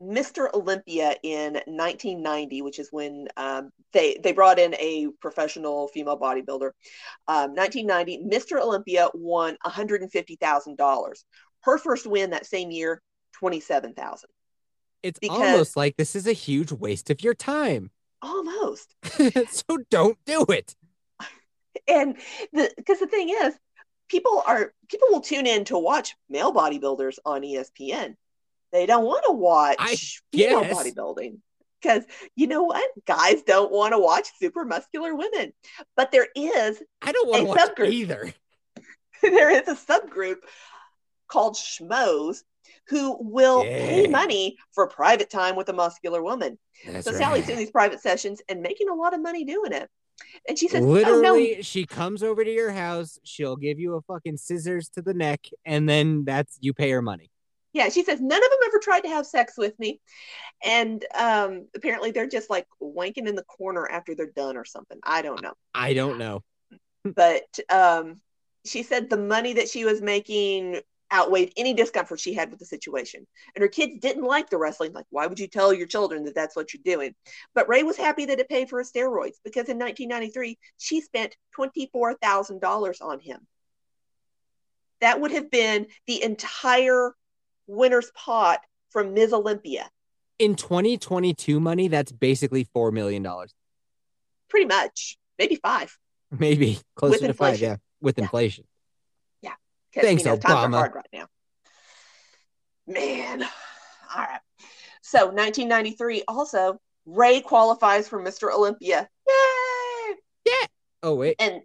Mr. Olympia in 1990, which is when um, they they brought in a professional female bodybuilder. Um, 1990, Mr. Olympia won 150 thousand dollars. Her first win that same year, 27 thousand. It's Because- almost like this is a huge waste of your time. Almost. [LAUGHS] so don't do it. and the because the thing is people are people will tune in to watch male bodybuilders on espn they don't want to watch female bodybuilding because you know what guys don't want to watch super muscular women but there is I don't want A to watch subgroup. either. [LAUGHS] there is a subgroup called schmoes who will pay money for private time with a muscular woman That's so right. sally's doing these private sessions and making a lot of money doing it and she says Literally, oh no she comes over to your house. She'll give you a fucking scissors to the neck, and then that's you pay her money. Yeah, she says none of them ever tried to have sex with me, and um, apparently they're just like wanking in the corner after they're done or something. I don't know, I don't know. but um, she said the money that she was making outweighed any discomfort she had with the situation, and her kids didn't like the wrestling. Like, why would you tell your children that that's what you're doing? But Ray was happy that it paid for his steroids because in 1993 she spent twenty four thousand dollars on him. That would have been the entire winner's pot from Ms. Olympia. In 2022 money, that's basically four million dollars, pretty much maybe five maybe closer With to five. Yeah, with inflation. Yeah. Thanks, you know, Obama. hard right now man all right so 1993 also ray qualifies for mr olympia yay Yeah. Oh wait, and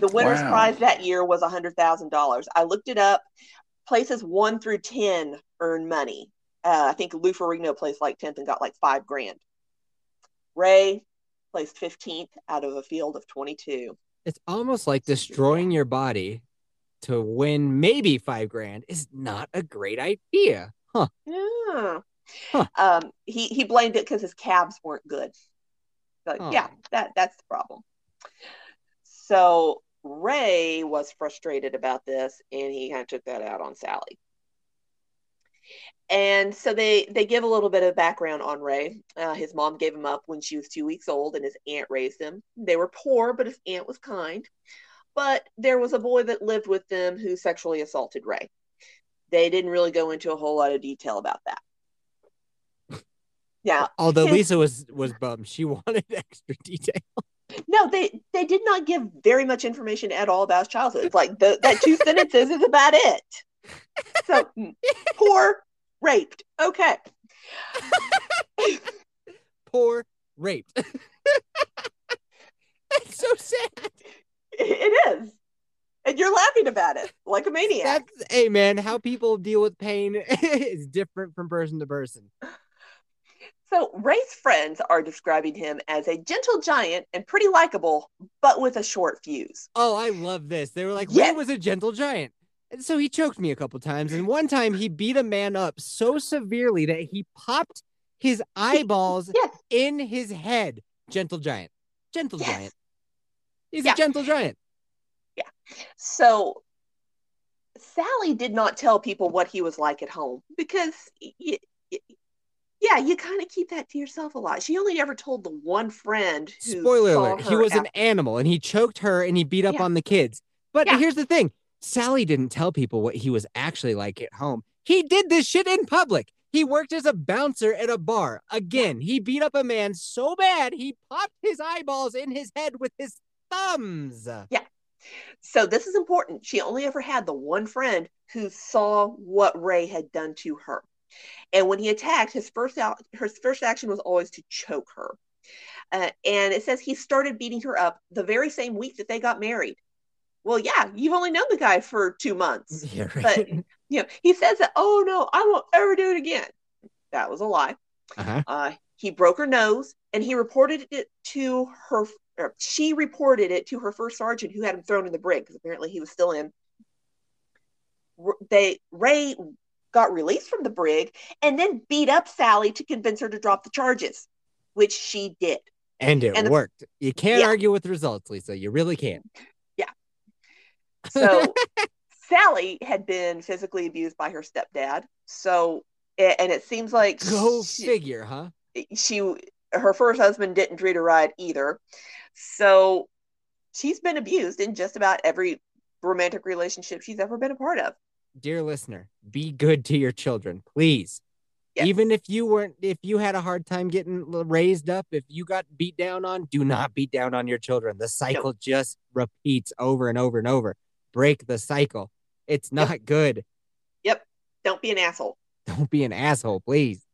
The winner's Wow. prize that year was $100,000. I looked it up. Places one through 10 earn money. Uh, I think Lou Ferrigno placed like 10th and got like five grand. Ray placed 15th out of a field of 22. it's almost like destroying your body to win maybe five grand is not a great idea. Huh? Yeah. Huh. Um, he, he blamed it because his calves weren't good. Like, Oh. yeah, that, that's the problem. So Ray was frustrated about this and he kind of took that out on Sally. And so they they give a little bit of background on Ray. Uh, his mom gave him up when she was two weeks old, and his aunt raised him. They were poor, but his aunt was kind. But there was a boy that lived with them who sexually assaulted Ray. They didn't really go into a whole lot of detail about that. [LAUGHS] Yeah, Although Lisa was was bummed, she [LAUGHS] wanted extra detail. No, they they did not give very much information at all about his childhood. It's like the, that two [LAUGHS] sentences is about it. So [LAUGHS] poor, raped. Okay. [LAUGHS] Poor raped. That's so sad. It is. And you're laughing about it like a maniac. That's hey man, how people deal with pain is different from person to person. So Ray's friends are describing him as a gentle giant and pretty likable, but with a short fuse. Oh, I love this. They were like, Yes. Ray was a gentle giant. And so he choked me a couple times. And one time he beat a man up so severely that he popped his eyeballs Yes. in his head. Gentle giant. Gentle Yes. giant. He's Yeah. a gentle giant. Yeah. So Sally did not tell people what he was like at home because, y- yeah, you kind of keep that to yourself a lot. She only ever told the one friend who Spoiler alert. He was an animal and he choked her and he beat up Yeah. on the kids. But Yeah. here's the thing Sally didn't tell people what he was actually like at home. He did this shit in public. He worked as a bouncer at a bar. Again, he beat up a man so bad he popped his eyeballs in his head with his thumbs. Yeah. So this is important. She only ever had the one friend who saw what Ray had done to her. And when he attacked, his first out, her first action was always to choke her. Uh, and it says he started beating her up the very same week that they got married. Well, yeah, you've only known the guy for two months. [LAUGHS] Yeah, right. But you know, he says that, oh no, I won't ever do it again. That was a lie. uh-huh. Uh, he broke her nose and he reported it to her, or she reported it to her first sergeant who had him thrown in the brig because apparently he was still in. They Ray got released from the brig and then beat up Sally to convince her to drop the charges, which she did. And it and the- worked. You can't Yeah. argue with the results, Lisa. You really can't. Yeah. [LAUGHS] So Sally had been physically abused by her stepdad. So, and it seems like Go she- figure, huh? she her first husband didn't treat her right either so she's been abused in just about every romantic relationship she's ever been a part of Dear listener, be good to your children, please. Yes. Even if you weren't, if you had a hard time getting raised up, if you got beat down on, do not beat down on your children. The cycle just repeats over and over and over. Break the cycle. It's Yep. not good. Yep. Don't be an asshole Don't be an asshole, please.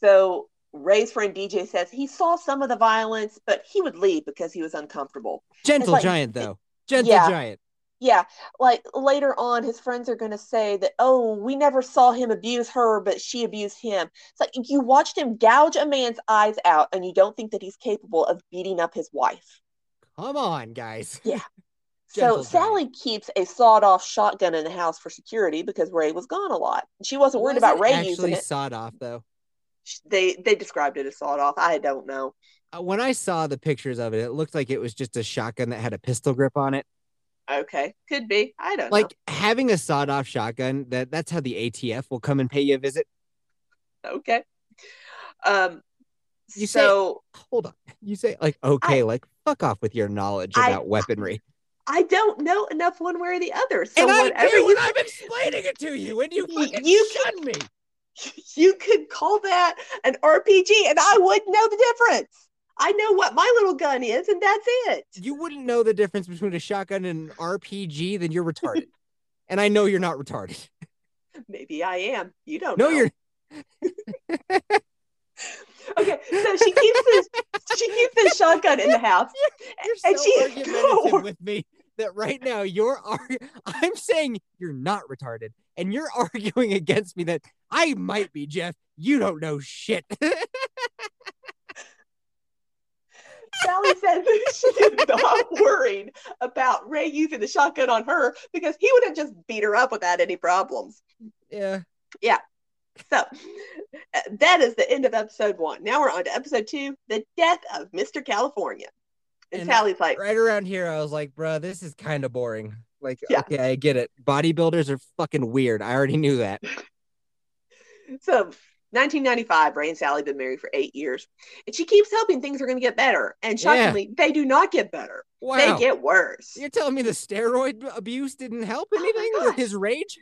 so ray's friend dj says he saw some of the violence but he would leave because he was uncomfortable Gentle like- giant, though. Gentle Yeah. giant. Yeah like later on his friends are going to say that oh we never saw him abuse her but she abused him it's like you watched him gouge a man's eyes out and you don't think that he's capable of beating up his wife Come on, guys. Yeah. [LAUGHS] So Sally keeps a sawed-off shotgun in the house for security because Ray was gone a lot. She wasn't worried about Ray actually using it. sawed off though. They they described it as sawed-off. I don't know. Uh, When I saw the pictures of it, it looked like it was just a shotgun that had a pistol grip on it. Okay, could be. I don't Like having a sawed off shotgun, that that's how the ATF will come and pay you a visit. Okay. Um. You say- so Hold on. You say like okay, like fuck off with your knowledge I- about weaponry. I don't know enough one way or the other. So and I whatever do, you I'm explaining it to you, and you You- fucking you shun me. [LAUGHS] you could call that an RPG, and I wouldn't know the difference. I know what my little gun is, and that's it. You wouldn't know the difference between a shotgun and an RPG, then you're retarded. [LAUGHS] and I know you're not retarded. Maybe I am. You don't No, know. you're [LAUGHS] Okay, so she keeps this she keeps this shotgun in the [LAUGHS] house. You're And so she- argumentative with me that right now you're ar- I'm saying you're not retarded, and you're arguing against me that I might be Jeff. You don't know shit. Sally said [LAUGHS] that she is not worried about Ray using the shotgun on her because he would have just beat her up without any problems. Yeah. Yeah. So uh, that is the end of episode one. Now we're on to episode two, the death of Mr. California. And, And Sally's like, Right around here, I was like, bruh, this is kind of boring. Like, Yeah. okay, I get it. Bodybuilders are fucking weird. I already knew that. so 1995, Ray and Sally been married for eight years, and she keeps hoping things are going to get better. And Yeah. shockingly, they do not get better. Wow. They get worse. You're telling me the steroid abuse didn't help Oh anything with his rage?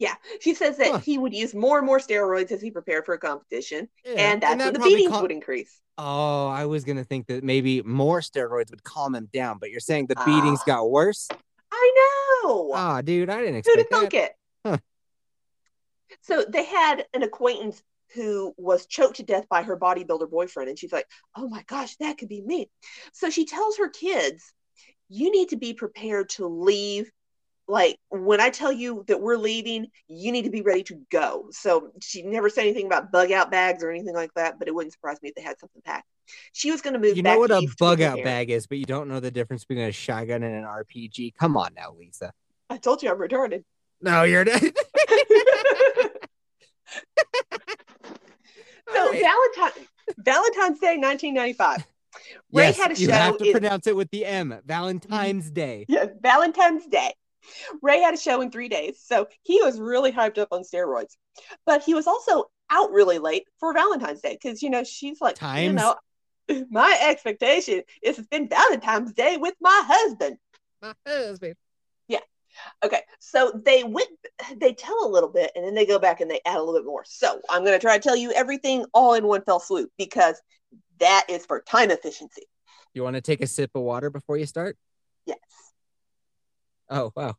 Yeah, she says that Huh. he would use more and more steroids as he prepared for a competition, Yeah, and that's that when the beatings would increase. Oh, I was gonna think that maybe more steroids would calm him down, but you're saying the beatings Ah. got worse? I know. Ah, dude, I didn't expect Who'd have expect thunk it? Huh. So they had an acquaintance who was choked to death by her bodybuilder boyfriend, and she's like, "Oh my gosh, that could be me." So she tells her kids, "You need to be prepared to leave." Like when I tell you that we're leaving, you need to be ready to go. So she never said anything about bug out bags or anything like that, but it wouldn't surprise me if they had something packed. She was going to move. You know what a bug out bag is, but you don't know the difference between a shotgun and an RPG. Come on now, Lisa. I told you I'm retarded. No, you're not. [LAUGHS] [LAUGHS] [LAUGHS] So Valentine Valentine's Day 1995. Ray yes, had a show. you show have to in- pronounce it with the M. Valentine's mm-hmm. Day. Yeah, Valentine's Day. Ray had a show in three days, so he was really hyped up on steroids. But he was also out really late for Valentine's Day because you know she's like, you know, [LAUGHS] my expectation is to spend Valentine's Day with my husband. My husband. Okay, so they went, they tell a little bit, and then they go back and they add a little bit more. So I'm going to try to tell you everything all in one fell swoop because that is for time efficiency. You want to take a sip of water before you start? Yes. Oh wow.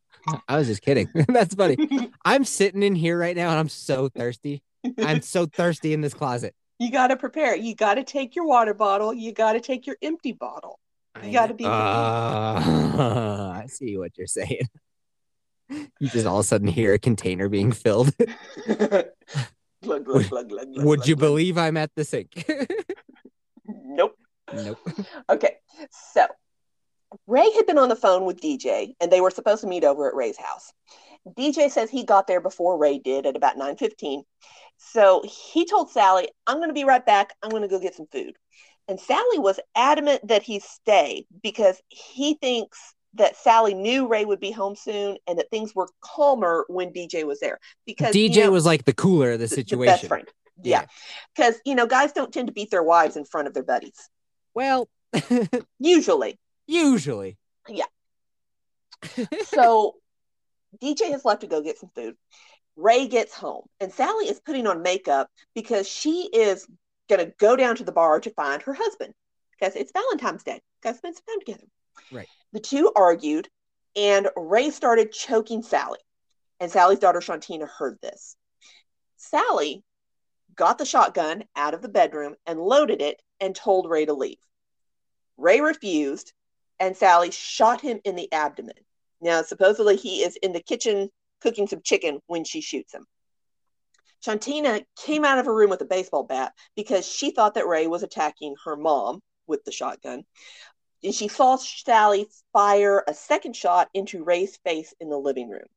I was just kidding. [LAUGHS] That's funny. [LAUGHS] I'm sitting in here right now and I'm so thirsty. I'm so thirsty in this closet. you got to prepare. You got to take your water bottle. You got to take your empty bottle. You gotta be Uh, [LAUGHS] I see what you're saying. You just all of a sudden hear a container being filled. [LAUGHS] glug, glug, glug, glug, glug, Would you glug, glug. believe I'm at the sink? [LAUGHS] Nope. nope. Okay, so Ray had been on the phone with DJ, and they were supposed to meet over at Ray's house. DJ says he got there before Ray did at about nine fifteen. So he told Sally, "I'm going to be right back. I'm going to go get some food." And Sally was adamant that he stay because he thinks that Sally knew Ray would be home soon and that things were calmer when DJ was there. Because DJ you know, was like the cooler of the situation. the best friend. Yeah, because you know guys don't tend to beat their wives in front of their buddies Well, [LAUGHS] usually. usually. Yeah. [LAUGHS] so DJ has left to go get some food. Ray gets home, and Sally is putting on makeup because she is going to go down to the bar to find her husband because it's Valentine's Day. To spend some time together. Right. The two argued, and Ray started choking Sally. And Sally's daughter Shantina heard this. Sally got the shotgun out of the bedroom and loaded it and told Ray to leave. Ray refused, and Sally shot him in the abdomen. Now, supposedly, he is in the kitchen cooking some chicken when she shoots him. Shantina came out of her room with a baseball bat because she thought that Ray was attacking her mom with the shotgun. And she saw Sally fire a second shot into Ray's face in the living room.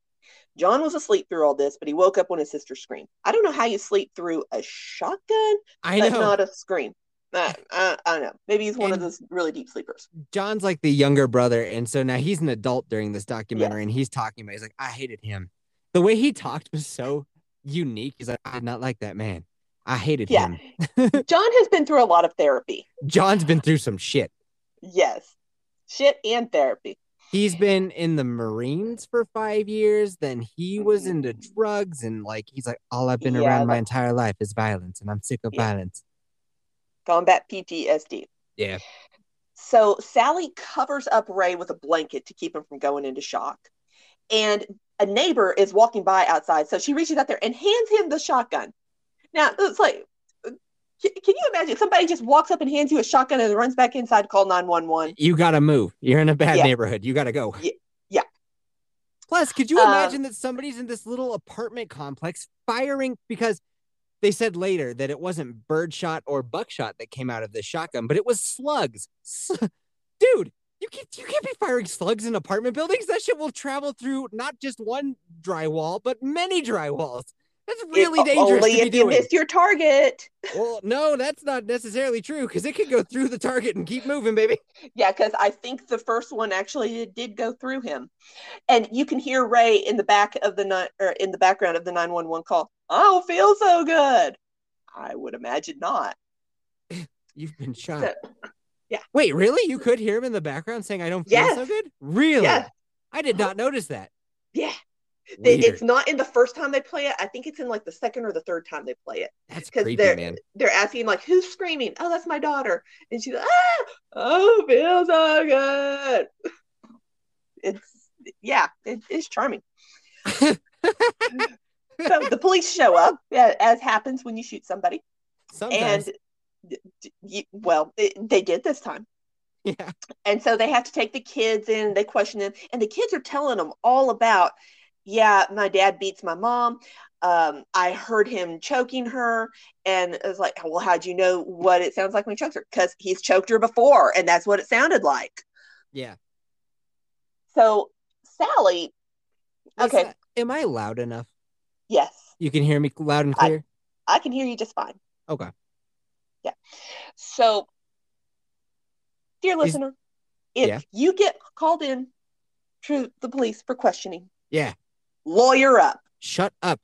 John was asleep through all this, but he woke up when his sister screamed. I don't know how you sleep through a shotgun, I but know. not a scream. Uh, uh, I, I, I don't know. Maybe he's one of those really deep sleepers. John's like the younger brother, and so now he's an adult during this documentary, and he's talking about. He's like, I hated him. The way he talked was so unique. He's like, I did not like that man. I hated Yeah. him. [LAUGHS] John has been through a lot of therapy. John's been through some shit. Yes. Shit and therapy. He's been in the Marines for five years. Then he was mm-hmm. into drugs, and like he's like, all I've been Yeah, around my entire life is violence, and I'm sick of Yeah. violence. Combat PTSD. Yeah. So Sally covers up Ray with a blanket to keep him from going into shock. And a neighbor is walking by outside. So she reaches out there and hands him the shotgun. Now, it's like, can can you imagine somebody just walks up and hands you a shotgun and runs back inside, call 911? You gotta move. You're in a bad Yeah. neighborhood. You gotta go. Ye- yeah. Plus, could you Um, imagine that somebody's in this little apartment complex firing because they said later that it wasn't birdshot or buckshot that came out of the shotgun, but it was slugs. Dude, you can't you can't be firing slugs in apartment buildings. That shit will travel through not just one drywall, but many drywalls. That's really It- dangerous Only to be if you doing. missed your target. Well, no, that's not necessarily true because it could go through the target and keep moving, baby. Yeah, because I think the first one actually did go through him, and you can hear Ray in the back of the ni- or in the background of the nine one one call. I don't feel so good. I would imagine not. [LAUGHS] You've been shot. So- yeah. Wait, really? You could hear him in the background saying, I don't feel Yes. so good? Really? Yes. I did not uh-huh. notice that. Yeah, They- it's not in the first time they play it. I think it's in like the second or the third time they play it. That's 'cause creepy, they're- man. They're asking like, "Who's screaming?" Oh, that's my daughter, and she's like, "Ah, oh, feels so good." It's yeah, it, it's charming. [LAUGHS] so the police show up, as happens when you shoot somebody. Sometimes. and d- d- you, well it, they did this time yeah. and so they have to take the kids in they question them and the kids are telling them all about yeah my dad beats my mom um, i heard him choking her and it was like well how'd you know what it sounds like when he chokes her because he's choked her before and that's what it sounded like Yeah. so sally Lisa, Okay. Am I loud enough? yes You can hear me loud and clear? i can hear you just fine Okay. Yeah. So, dear Is- listener, if Yeah. you get called in to the police for questioning, Yeah. Lawyer up, Shut up.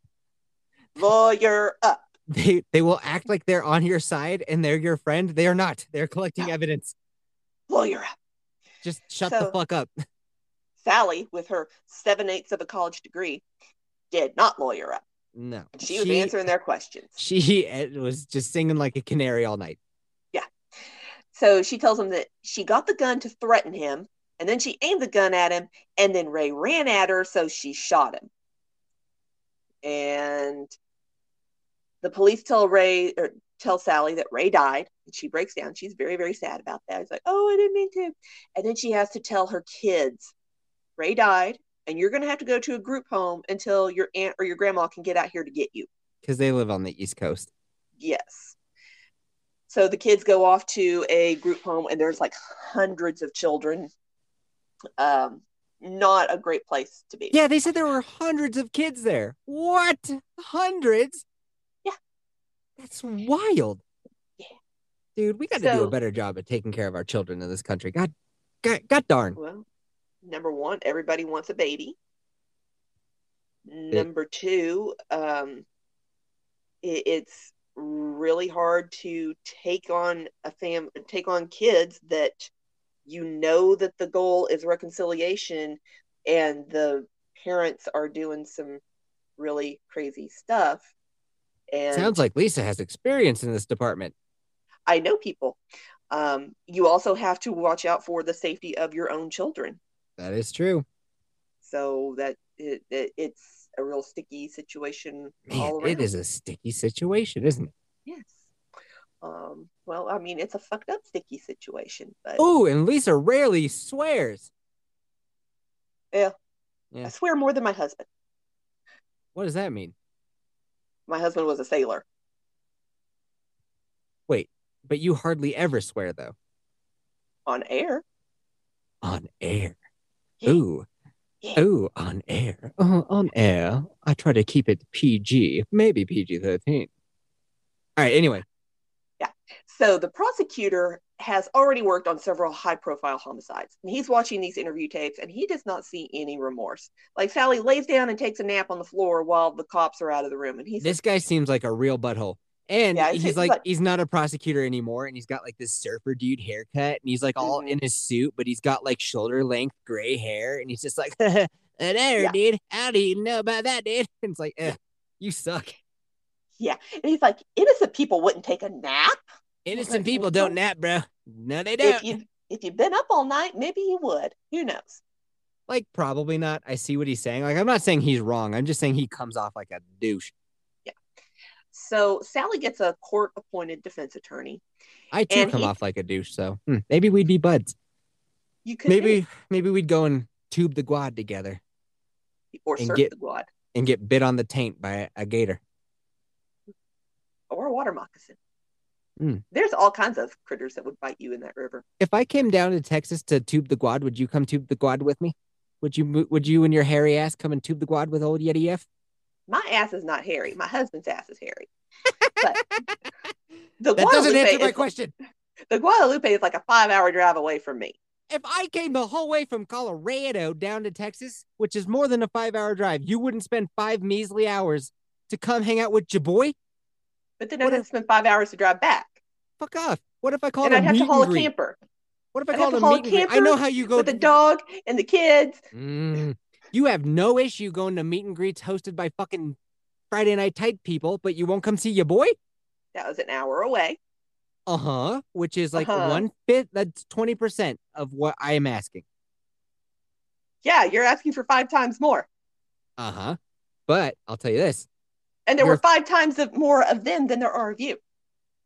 lawyer up. They they will act like they're on your side and they're your friend. They are not. They're collecting evidence. Lawyer up. Just shut the fuck up. [LAUGHS] Sally, with her seven eighths of a college degree, did not lawyer up. No. She, was answering their questions. [LAUGHS] She was just singing like a canary all night. Yeah. So she tells him that she got the gun to threaten him, And then she aimed the gun at him, and then Ray ran at her, so she shot him. And the police tell Ray or tell Sally that Ray died, and she breaks down. She's very, very sad about that. It's like, oh, I didn't mean to. And then she has to tell her kids, Ray died, and you're going to have to go to a group home until your aunt or your grandma can get out here to get you. Because they live on the East Coast. Yes. So the kids go off to a group home, and there's like hundreds of children. Um, not a great place to be. Yeah, they said there were hundreds of kids there. What? Hundreds? Yeah. That's wild. Yeah. Dude, we got to do a better job at taking care of our children in this country. God, God, God darn. Well, number one, everybody wants a baby. Number two, um, it, it's really hard to take on a fam, take on kids that you know that the goal is reconciliation, and the parents are doing some really crazy stuff. And Sounds like Lisa has experience in this department. I know people. Um, you also have to watch out for the safety of your own children. That is true. so that it, it, it's a real sticky situation Man, all around. it is a sticky situation, isn't it? Yes. Um, well, I mean, it's a fucked up sticky situation, but Oh, and Lisa rarely swears. yeah, yeah. I swear more than my husband. What does that mean? My husband was a sailor. Wait, but you hardly ever swear, though. On air. On air. Yeah. Ooh. Yeah. Ooh, on air. Oh, on air. I try to keep it PG, maybe PG 13. All right, anyway. So the prosecutor has already worked on several high profile homicides. And he's watching these interview tapes and he does not see any remorse. Like Sally lays down and takes a nap on the floor while the cops are out of the room. And he's This guy seems like a real butthole. And Yeah, he's, he's like, like- he's not a prosecutor anymore. And he's got like this surfer dude haircut. And he's like all Mhm. in his suit, but he's got like shoulder length gray hair. And he's just like, [LAUGHS] there, Yeah. dude. How do you know about that, dude? [LAUGHS] And it's like, eh, you suck. yeah. And he's like, innocent people wouldn't take a nap. Innocent people don't nap, bro. No, they don't. you if you've been up all night, maybe you would. Who knows? Like, probably not. I see what he's saying. Like, I'm not saying he's wrong. I'm just saying he comes off like a douche. Yeah. So Sally gets a court appointed defense attorney. I too come he- off like a douche. So hmm, maybe we'd be buds. You could Maybe, maybe we'd go and tube the Guad together or and surf get- the Guad and get bit on the taint by a gator. or a water moccasin. Mm. There's all kinds of critters that would bite you in that river. If I came down to Texas to tube the Guad, would you come tube the Guad with me? Would you? Would you and your hairy ass come and tube the Guad with old Yeti F? My ass is not hairy. My husband's ass is hairy. But [LAUGHS] the That doesn't answer my question. The Guadalupe is like a five hour drive away from me. If I came the whole way from Colorado down to Texas, which is more than a five hour drive, you wouldn't spend five measly hours to come hang out with your boy? But then I'd have to spend five hours to drive back. Fuck off. What if I called and I'd have to haul a greet? camper What if I I'd called a haul a meet and greet? I know how you go with the dog and the kids. Mm. You have no issue going to meet and greets hosted by fucking Friday Night Tight people, but you won't come see your boy? That was an hour away. Uh huh. Which is like Uh-huh. one fifth. That's twenty percent of what I am asking. Yeah, you're asking for five times more. Uh huh. But I'll tell you this. And there were You're- five times of more of them than there are of you.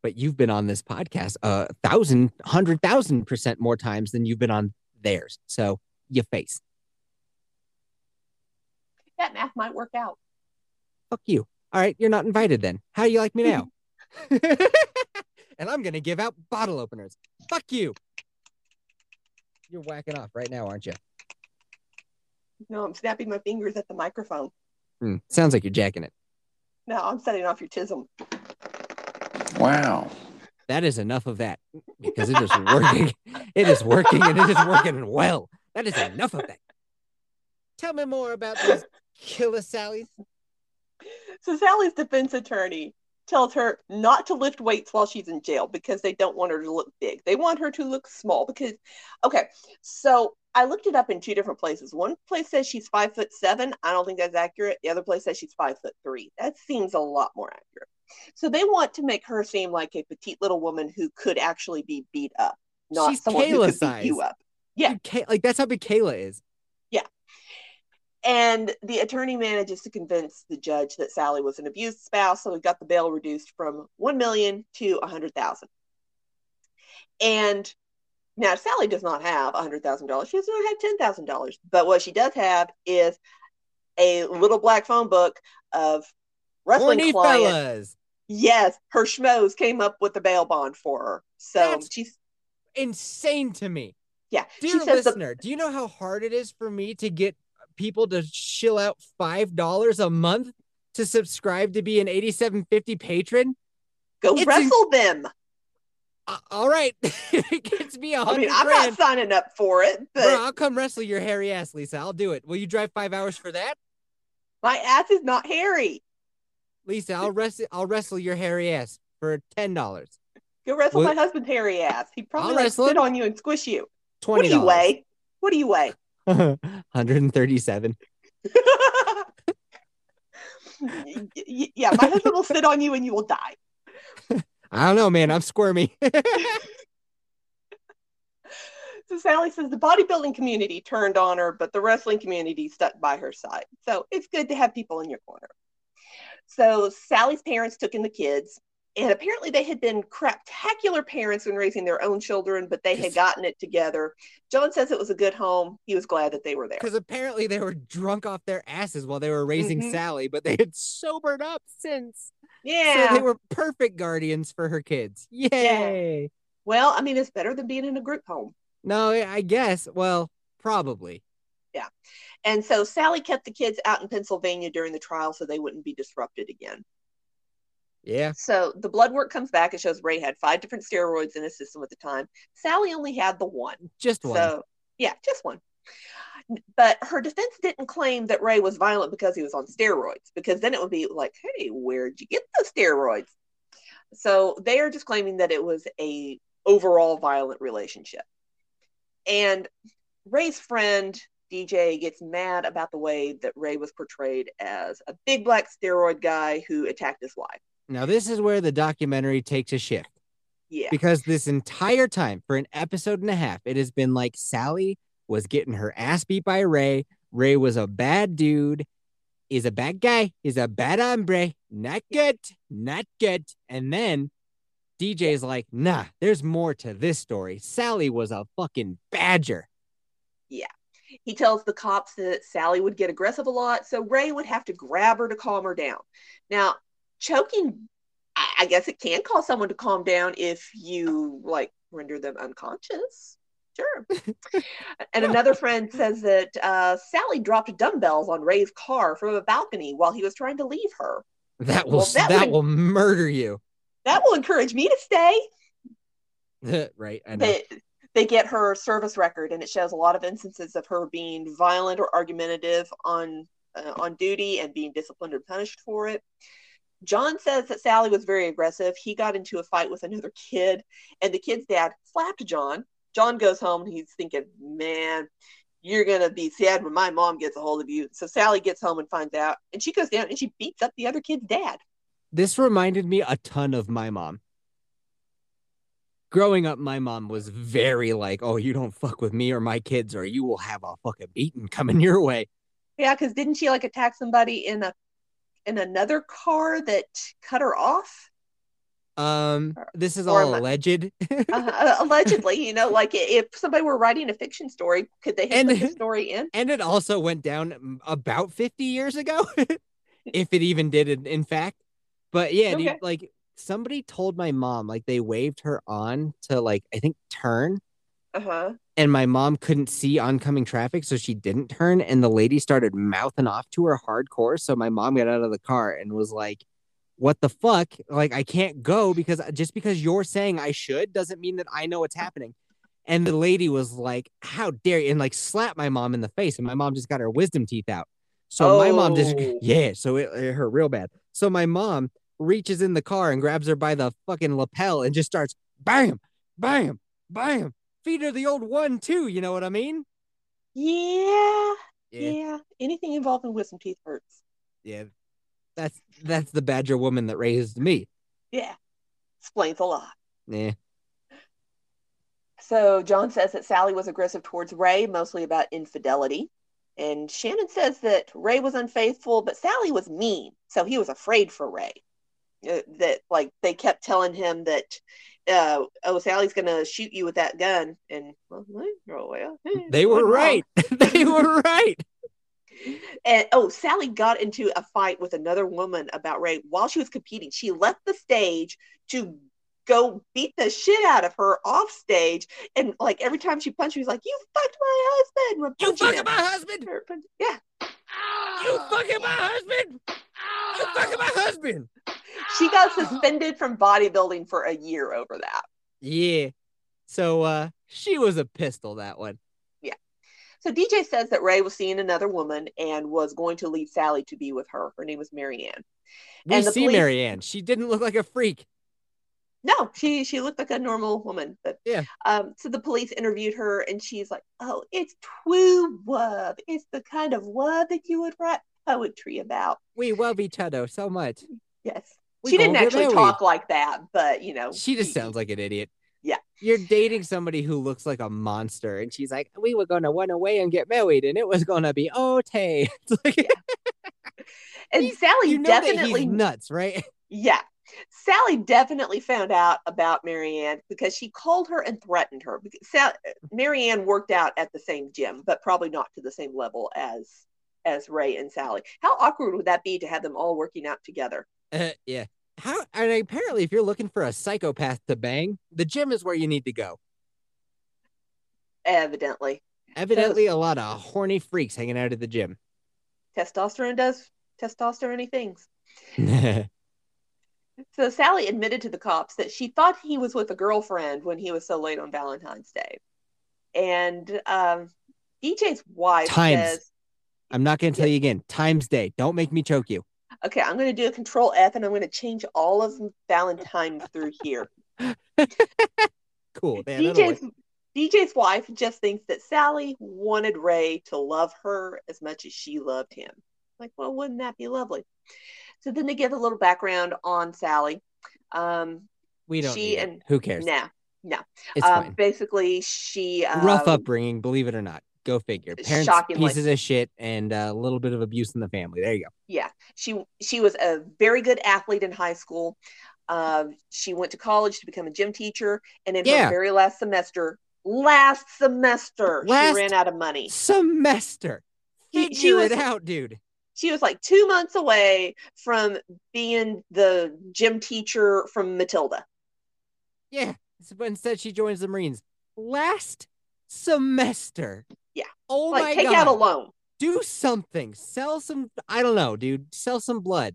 But you've been on this podcast a thousand, hundred thousand percent more times than you've been on theirs. So you face. That math might work out. Fuck you. All right, you're not invited then. How do you like me now? [LAUGHS] [LAUGHS] and I'm gonna give out bottle openers. Fuck you. You're whacking off right now, aren't you? No, I'm snapping my fingers at the microphone. Hmm, sounds like you're jacking it. No, I'm setting off your tism. Wow. That is enough of that because it is working. it is working and it is working well. That is enough of that. Tell me more about these killer Sally's. So Sally's defense attorney tells her not to lift weights while she's in jail because they don't want her to look big. They want her to look small because okay, so I looked it up in two different places. One place says she's five foot seven. I don't think that's accurate. The other place says she's five foot three. That seems a lot more accurate. So they want to make her seem like a petite little woman who could actually be beat up, not She's someone who Kayla could size. beat you up. Yeah. Dude, Kay- like that's how big Kayla is. And the attorney manages to convince the judge that Sally was an abused spouse, so he got the bail reduced from one million to a hundred thousand. And now Sally does not have a hundred thousand dollars; she does not have ten thousand dollars. But what she does have is a little black phone book of wrestling Horny clients. fellas. Yes, her schmoes came up with the bail bond for her. So That's- she's Insane to me. yeah. Dear says the, listener, do you know how hard it is for me to get people to shill out five dollars a month to subscribe to be an 8750 patron? go it's wrestle them. Uh, all right. [LAUGHS] it gets me a I hundred mean, I'm grand. not signing up for it, but Bro, I'll come wrestle your hairy ass, Lisa. I'll do it. Will you drive five hours for that? my ass is not hairy. Lisa, I'll wrestle I'll wrestle your hairy ass for ten dollars. Go wrestle What? my husband's hairy ass. He'd probably I'll like sit him. on you and squish you. What do you weigh? What do you weigh? [LAUGHS] 137. Y- y- yeah, my husband will sit on you and you will die. [LAUGHS] I don't know, man. I'm squirmy. [LAUGHS] So Sally says the bodybuilding community turned on her, but the wrestling community stuck by her side. So it's good to have people in your corner. So Sally's parents took in the kids, and apparently they had been craptacular parents when raising their own children, but they had gotten it together. John says it was a good home. He was glad that they were there. Because apparently they were drunk off their asses while they were raising Mhm. Sally, but they had sobered up since. Yeah. So they were perfect guardians for her kids. Yay. well, I mean, it's better than being in a group home. No, I guess. Well, probably. Yeah. And so Sally kept the kids out in Pennsylvania during the trial so they wouldn't be disrupted again. Yeah. So the blood work comes back. It shows Ray had five different steroids in his system at the time. Sally only had the one. Just one. So yeah, just one. But her defense didn't claim that Ray was violent because he was on steroids, because then it would be like, hey, where'd you get those steroids? So they are just claiming that it was a overall violent relationship. And Ray's friend DJ gets mad about the way that Ray was portrayed as a big black steroid guy who attacked his wife. Now, this is where the documentary takes a shift. Yeah. because this entire time for an episode and a half it has been like sally was getting her ass beat by ray. Ray was a bad dude. Is a bad guy. Is a bad hombre. Not good. Not good. And then dj's like nah there's more to this story. Sally was a fucking badger. Yeah. He tells the cops that Sally would get aggressive a lot, so Ray would have to grab her to calm her down. Now, choking, I, guess it can cause someone to calm down if you like render them unconscious. Sure. [LAUGHS] and another friend says that uh, Sally dropped dumbbells on Ray's car from a balcony while he was trying to leave her. that will Well, that that, will murder you That will encourage me to stay. [LAUGHS] right i know they they get her service record and it shows a lot of instances of her being violent or argumentative on uh, on duty and being disciplined or punished for it john says that sally was very aggressive he got into a fight with another kid and the kid's dad slapped john john goes home and he's thinking man you're gonna be sad when my mom gets a hold of you so sally gets home and finds out and she goes down and she beats up the other kid's dad this reminded me a ton of my mom. Growing up, my mom was very like, "Oh, you don't fuck with me or my kids, or you will have a fucking beating coming your way." yeah because didn't she like attack somebody in a in another car that cut her off Um, this is Or all I- alleged. [LAUGHS] uh, allegedly, you know, like if somebody were writing a fiction story, could they have And- the [LAUGHS] story in? and it also went down about 50 years ago, [LAUGHS] if it even did, in, in fact. But yeah, dude, like somebody told my mom, like they waved her on to like I think turn, Uh huh. And my mom couldn't see oncoming traffic, so she didn't turn, and the lady started mouthing off to her hardcore. So my mom got out of the car and was like, "What the fuck? Like I can't go because just because you're saying I should doesn't mean that I know what's happening." And the lady was like, "How dare you?" and like slapped my mom in the face, and my mom just got her wisdom teeth out. So my mom just Oh. [LAUGHS] yeah, so it, it hurt real bad. So my mom reaches in the car and grabs her by the fucking lapel and just starts bam, bam, bam. Feed her the old one too. You know what I mean? Yeah, Yeah, yeah. Anything involving wisdom teeth hurts. yeah. That's that's the badger woman that raised me. Yeah, explains a lot. Yeah. So John says that Sally was aggressive towards Ray, mostly about infidelity. And Shannon says that Ray was unfaithful, but Sally was mean. So he was afraid for Ray. Uh, that, like, they kept telling him that, uh, oh, Sally's to shoot you with that gun. And, well, well, They were right. [LAUGHS] they were right. And oh, Sally got into a fight with another woman about Ray while she was competing. She left the stage to go beat the shit out of her off stage. And like every time she punched, she was like, You fucked my husband. You fucking him. my husband. Yeah. You fucking my husband. You fucking my husband. She got suspended from bodybuilding for a year over that. Yeah. So uh she was a pistol that one. Yeah. So DJ says that Ray was seeing another woman and was going to leave Sally to be with her. Her name was Marianne. We And see police- Marianne. She didn't look like a freak. No, she she looked like a normal woman. But Yeah. Um, so the police interviewed her and she's like, Oh, it's true love. It's the kind of love that you would write poetry about. We love each other so much. Yes. We she didn't actually married. talk like that, but you know. She just y- sounds like an idiot. Yeah. You're dating somebody who looks like a monster, and she's like, "We were gonna run away and get married, and it was gonna be okay." [LAUGHS] It's like, [LAUGHS] And Sally you know definitely he's nuts, right? [LAUGHS] Yeah. Sally definitely found out about Marianne because she called her and threatened her. Because Sal- uh, Marianne worked out at the same gym, but probably not to the same level as as Ray and Sally. How awkward would that be to have them all working out together? Uh, yeah. How? And apparently, if you're looking for a psychopath to bang, the gym is where you need to go. Evidently. Evidently, a lot of horny freaks hanging out at the gym. Testosterone does testosterone things. [LAUGHS] So Sally admitted to the cops that she thought he was with a girlfriend when he was so late on Valentine's Day. And um, DJ's wife Times. says, I'm not gonna tell you again. Times Day. Don't make me choke you. Okay, I'm going to do a control F and I'm going to change all of Valentine through here. [LAUGHS] Cool. Yeah. DJ's, DJ's wife just thinks that Sally wanted Ray to love her as much as she loved him. Like, well, wouldn't that be lovely? So then they give a little background on Sally. Um, We don't. she and- Who cares? nah, no. It's Um, fine. basically, she Rough um, upbringing, believe it or not. Go figure. Parents Shockingly. pieces of shit and uh, a little bit of abuse in the family. There you go. yeah she she was a very good athlete in high school um, she went to college to become a gym teacher and in Yeah. her very last semester last semester Last- she ran out of money Semester. She- Figure she it was- out, dude. she was like two months away from being the gym teacher from matilda Yeah. But instead, she joins the Marines. Last semester. Yeah. Oh like my take god. out a loan Do something. Sell some. I don't know, dude. Sell some blood.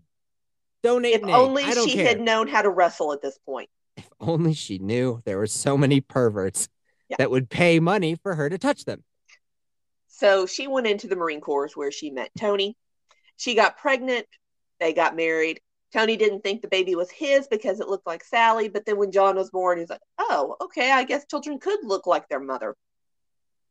Donate if an egg. only don't she had known how to wrestle at this point If only she knew there were so many perverts Yeah. that would pay money for her to touch them. So she went into the Marine Corps where she met Tony. She got pregnant. They got married. Tony didn't think the baby was his because it looked like Sally. But then when John was born, he's like, oh, okay, I guess children could look like their mother.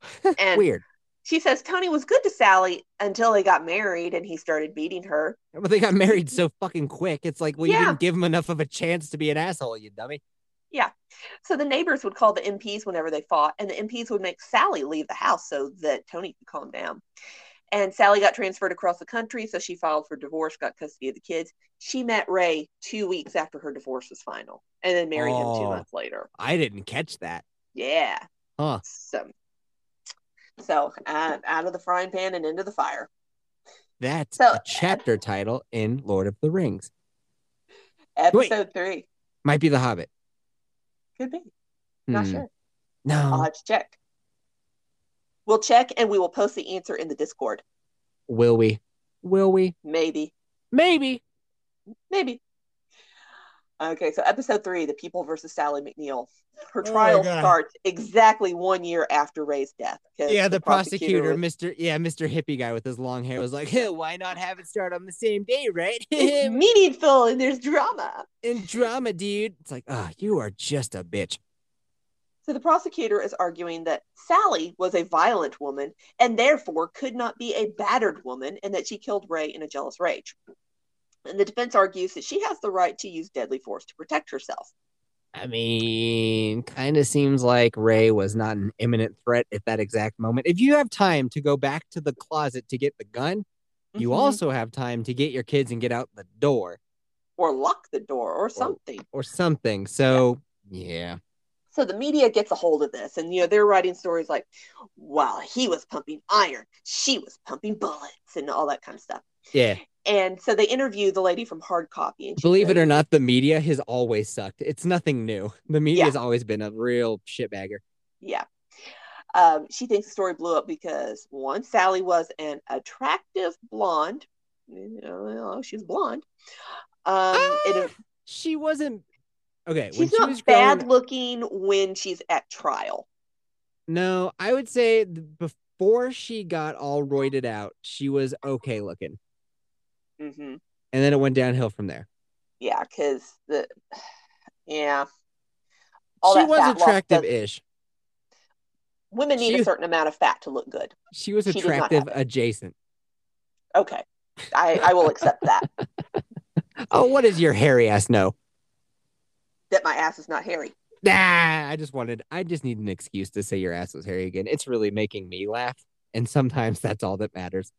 [LAUGHS] And Weird. she says Tony was good to Sally until they got married and he started beating her. But they got married so fucking quick. It's like, well, you didn't give him enough of a chance to be an asshole, you dummy. Yeah. So the neighbors would call the MPs whenever they fought, and the MPs would make Sally leave the house so that Tony could calm down. And Sally got transferred across the country, so she filed for divorce, got custody of the kids. She met Ray two weeks after her divorce was final, and then married him two oh, months later. I didn't catch that. Yeah. Huh. So, so uh, out of the frying pan and into the fire. That's So- a chapter title in Lord of the Rings. Episode three Might be The Hobbit. could be. Not Hmm. sure. No. I'll have to check. We'll check, and we will post the answer in the Discord. Will we? Will we? Maybe. Maybe. Maybe. Okay, so episode three, The People versus Sally McNeil. Her Oh trial starts exactly one year after Ray's death. Yeah, the, prosecutor, was- Mr. Yeah, Mr. Hippie guy with his long hair was like, hey, why not have it start on the same day, right? it's [LAUGHS] meaningful and there's drama. in drama, dude. It's like, ah, you are just a bitch. So the prosecutor is arguing that Sally was a violent woman and therefore could not be a battered woman and that she killed Ray in a jealous rage. And the defense argues that she has the right to use deadly force to protect herself. I mean, kind of seems like Ray was not an imminent threat at that exact moment. If you have time to go back to the closet to get the gun, you Mhm. also have time to get your kids and get out the door or lock the door or something. or something. So, yeah. So the media gets a hold of this, and you know they're writing stories like, "While he was pumping iron, she was pumping bullets," and all that kind of stuff. Yeah. And so they interview the lady from Hard Copy, Believe it or not, the media has always sucked. It's nothing new. The media Yeah. has always been a real shitbagger. Yeah. Um, she thinks the story blew up because one, Sally was an attractive blonde. You know, she was blonde. Um, it, She wasn't okay. she's she not was bad growing- looking when she's at trial. No, I would say before she got all roided out, she was okay looking, hmm and then it went downhill from there. Yeah, because the [SIGHS] yeah, all she that was fat loss does- attractive-ish. women need she- a certain amount of fat to look good. She was She did not have attractive adjacent. Okay, I I will accept that [LAUGHS] Oh, what does your hairy ass know? that my ass is not hairy. Nah, I just wanted. I just need an excuse to say your ass was hairy again. It's really making me laugh, and sometimes that's all that matters.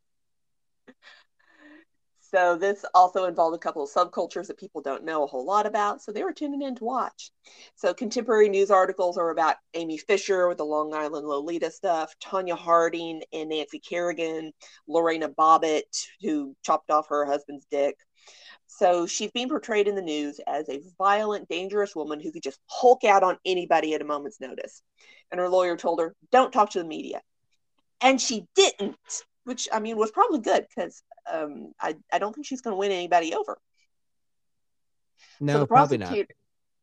So this also involved a couple of subcultures that people don't know a whole lot about. So they were tuning in to watch. So contemporary news articles are about Amy Fisher with the Long Island Lolita stuff, Tonya Harding and Nancy Kerrigan, Lorena Bobbitt, who chopped off her husband's dick. So she's being portrayed in the news as a violent, dangerous woman who could just hulk out on anybody at a moment's notice. And her lawyer told her, don't talk to the media. And she didn't, which I mean was probably good because um, I, I don't think she's going to win anybody over. No, so probably not.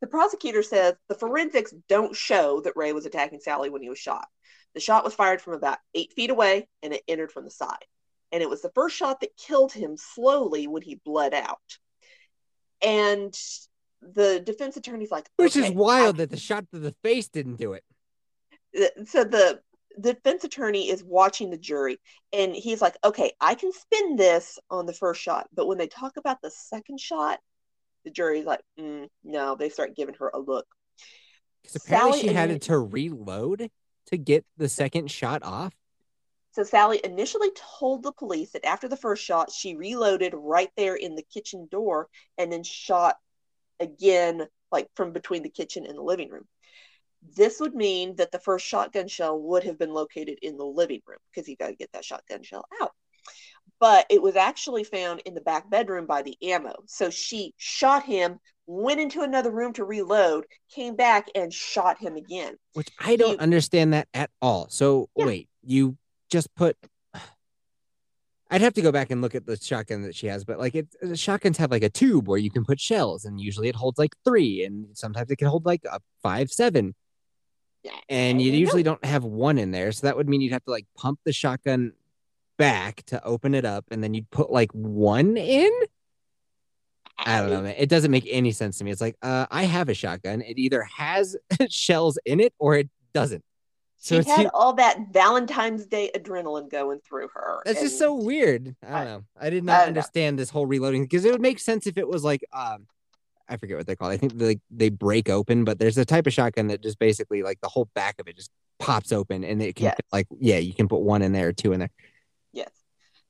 the prosecutor says the forensics don't show that Ray was attacking Sally when he was shot. The shot was fired from about eight feet away and it entered from the side. And it was the first shot that killed him slowly when he bled out. And the defense attorney's like, Which is "Okay, wild that the shot to the face didn't do it. So the the defense attorney is watching the jury and he's like, okay, I can spin this on the first shot. But when they talk about the second shot, the jury's like, mm, no, they start giving her a look. Because apparently Sally she had to reload to get the second shot off. So Sally initially told the police that after the first shot, she reloaded right there in the kitchen door and then shot again, like from between the kitchen and the living room. This would mean that the first shotgun shell would have been located in the living room because you got to get that shotgun shell out. But it was actually found in the back bedroom by the ammo. So she shot him, went into another room to reload, came back and shot him again. Which I don't You- understand that at all. So Yeah. wait, you just put. [SIGHS] I'd have to go back and look at the shotgun that she has, but like it, shotguns have like a tube where you can put shells, and usually it holds like three, and sometimes it can hold like a five, seven, and you usually don't have one in there. So that would mean you'd have to like pump the shotgun back to open it up, and then you'd put like one in. I don't know, man. It doesn't make any sense to me. It's like, uh, I have a shotgun. It either has [LAUGHS] shells in it or it doesn't. So she had all that Valentine's Day adrenaline going through her. that's just so weird. I don't I- know. I did not know. understand this whole reloading because it would make sense if it was like, um, I forget what they're called. I think they they break open, but there's a type of shotgun that just basically like the whole back of it just pops open and it can Yes. like yeah, you can put one in there or two in there. Yes,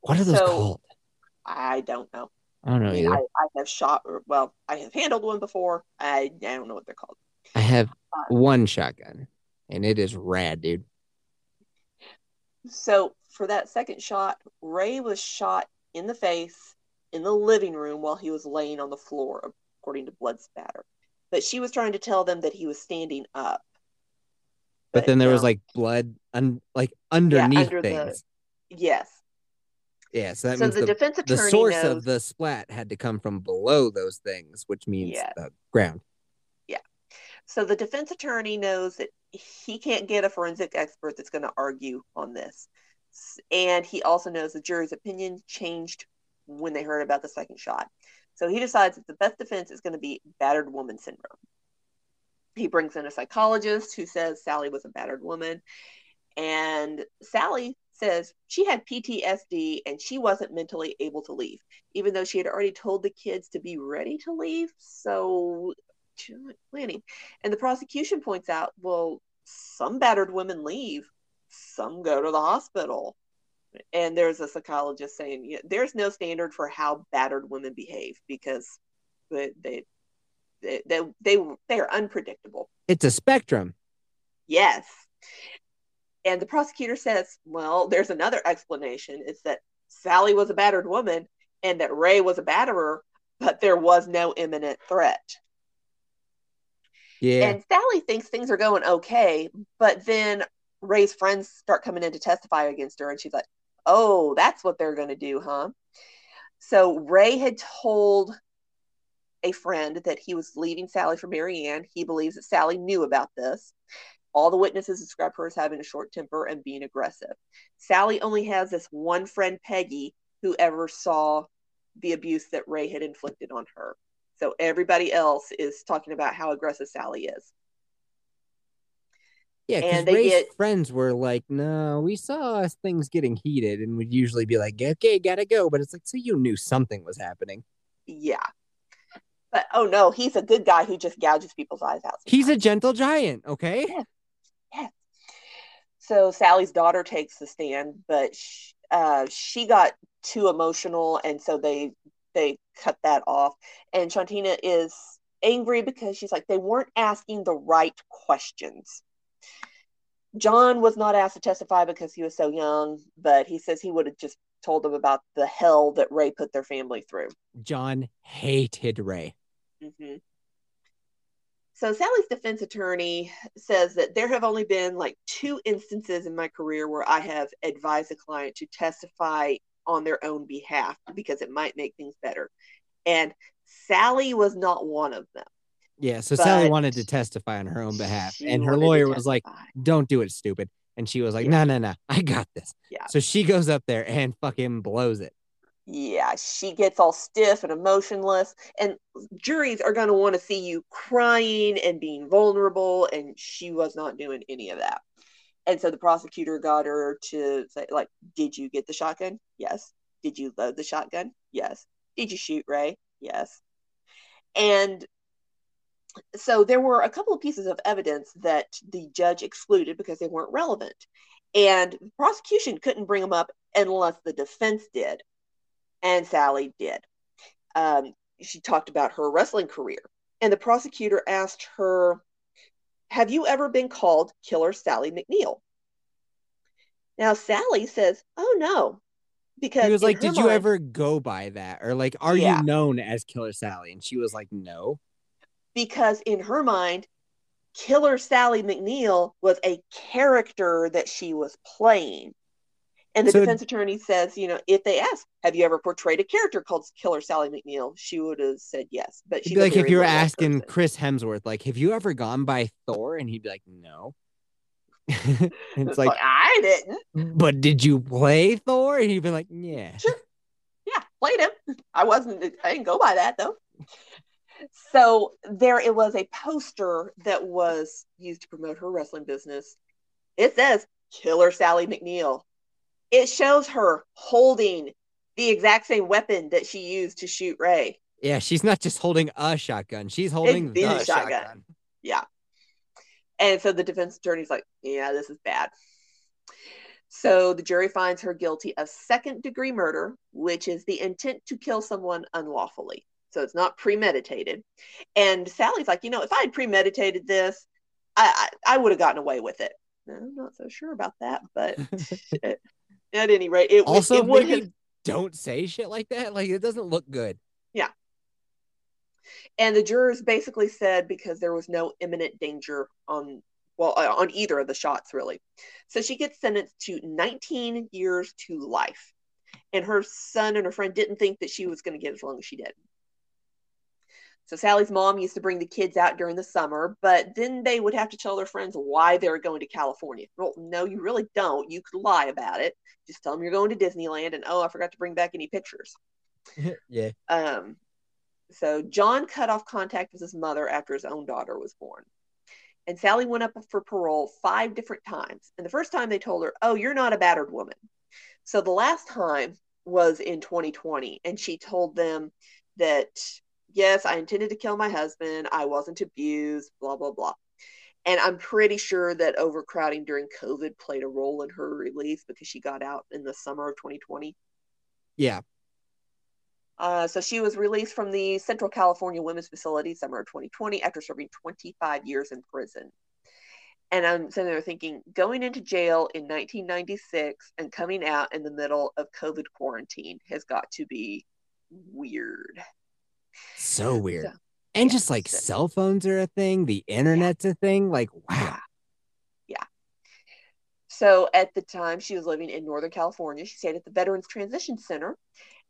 What are those So- called? I don't know. I don't know I, mean. I, I have shot, or, well, I have handled one before. I, I don't know what they're called. I have uh, one shotgun, and it is rad, dude. So for that second shot, Ray was shot in the face in the living room while he was laying on the floor, according to blood spatter. But she was trying to tell them that he was standing up. But, then there was like blood, un- like underneath under the- things. yes. Yeah, so that so means the, the, defense the attorney source knows, of the splat had to come from below those things, which means Yes. the ground. Yeah. So the defense attorney knows that he can't get a forensic expert that's going to argue on this. And he also knows the jury's opinion changed when they heard about the second shot. So he decides that the best defense is going to be battered woman syndrome. He brings in a psychologist who says Sally was a battered woman. And Sally says she had PTSD and she wasn't mentally able to leave, even though she had already told the kids to be ready to leave. So planning. And the prosecution points out, well, some battered women leave, some go to the hospital. And there's a psychologist saying yeah, there's no standard for how battered women behave because they they they they, they, they are unpredictable. It's a spectrum. Yes. And the prosecutor says, well, there's another explanation. It's that Sally was a battered woman and that Ray was a batterer, but there was no imminent threat. Yeah. And Sally thinks things are going okay, but then Ray's friends start coming in to testify against her, and she's like, oh, that's what they're going to do, huh? So Ray had told a friend that he was leaving Sally for Marianne. He believes that Sally knew about this. All the witnesses describe her as having a short temper and being aggressive. Sally only has this one friend, Peggy, who ever saw the abuse that Ray had inflicted on her. So everybody else is talking about how aggressive Sally is. Yeah, because Ray's get- friends were like, no, we saw us things getting heated and would usually be like, okay, gotta go. But it's like, so you knew something was happening. Yeah. But oh no, he's a good guy who just gouges people's eyes out. He's a gentle giant, okay? So Sally's daughter takes the stand, but sh uh, she got too emotional, and so they they cut that off. And Shantina is angry because she's like they weren't asking the right questions. John was not asked to testify because he was so young, but he says he would have just told them about the hell that Ray put their family through. John hated Ray. Mhm. So Sally's defense attorney says that there have only been like two instances in my career where I have advised a client to testify on their own behalf because it might make things better. And Sally was not one of them. Yeah, so Sally wanted to testify on her own behalf, and her lawyer was like, "Don't do it, stupid." And she was like, "No, no, no, I got this." Yeah. So she goes up there and fucking blows it. yeah, she gets all stiff and emotionless, and juries are going to want to see you crying and being vulnerable, and she was not doing any of that. And so the prosecutor got her to say, like, did you get the shotgun? Yes. Did you load the shotgun? Yes. Did you shoot Ray? Yes. And so there were a couple of pieces of evidence that the judge excluded because they weren't relevant. And the prosecution couldn't bring them up unless the defense did. And Sally did. Um, she talked about her wrestling career. And the prosecutor asked her, Have you ever been called Killer Sally McNeil? Now, Sally says, Oh, no. Because He was like, "Did you ever go by that?" Or like, "Are Yeah. you known as Killer Sally?" And she was like, "No." Because in her mind, Killer Sally McNeil was a character that she was playing. And the So- defense attorney says, you know, if they ask, have you ever portrayed a character called Killer Sally McNeil? She would have said yes. But she's be like if you were asking person. Chris Hemsworth, like, "Have you ever gone by Thor?" And he'd be like, "No." [LAUGHS] it's like, [LAUGHS] I didn't. "But did you play Thor?" And he'd be like, "Yeah." Sure. Yeah, played him. I wasn't, I didn't go by that though. So there it was a poster that was used to promote her wrestling business. It says Killer Sally McNeil. It shows her holding the exact same weapon that she used to shoot Ray. Yeah, she's not just holding a shotgun; she's holding the shotgun. shotgun. Yeah. And so the defense attorney's like, yeah, this is bad. So the jury finds her guilty of second degree murder, which is the intent to kill someone unlawfully. So it's not premeditated. And Sally's like, you know, if I had premeditated this, I I, I would have gotten away with it. I'm not so sure about that, but [LAUGHS] at any rate, it, Also, it would have don't say shit like that. Like it doesn't look good. Yeah. And the jurors basically said because there was no imminent danger on well uh, on either of the shots really so she gets sentenced to 19 years to life and her son and her friend didn't think that she was going to get as long as she did so sally's mom used to bring the kids out during the summer but then they would have to tell their friends why they were going to california well no you really don't you could lie about it just tell them you're going to disneyland and oh i forgot to bring back any pictures [LAUGHS] yeah. um, so John cut off contact with his mother after his own daughter was born. And Sally went up for parole five different times. And the first time they told her, Oh, you're not a battered woman. So the last time was in 2020. And she told them that yes, I intended to kill my husband. I wasn't abused, blah, blah, blah. And I'm pretty sure that overcrowding during COVID played a role in her release because she got out in the summer of 2020. Yeah. Uh, so she was released from the Central California Women's Facility summer of 2020 after serving 25 years in prison. And I'm sitting there thinking, going into jail in 1996 and coming out in the middle of COVID quarantine has got to be weird. So weird. So, and yeah, just like so- cell phones are a thing, the internet's a thing. Like, wow. Yeah. So at the time, she was living in Northern California. She stayed at the Veterans Transition Center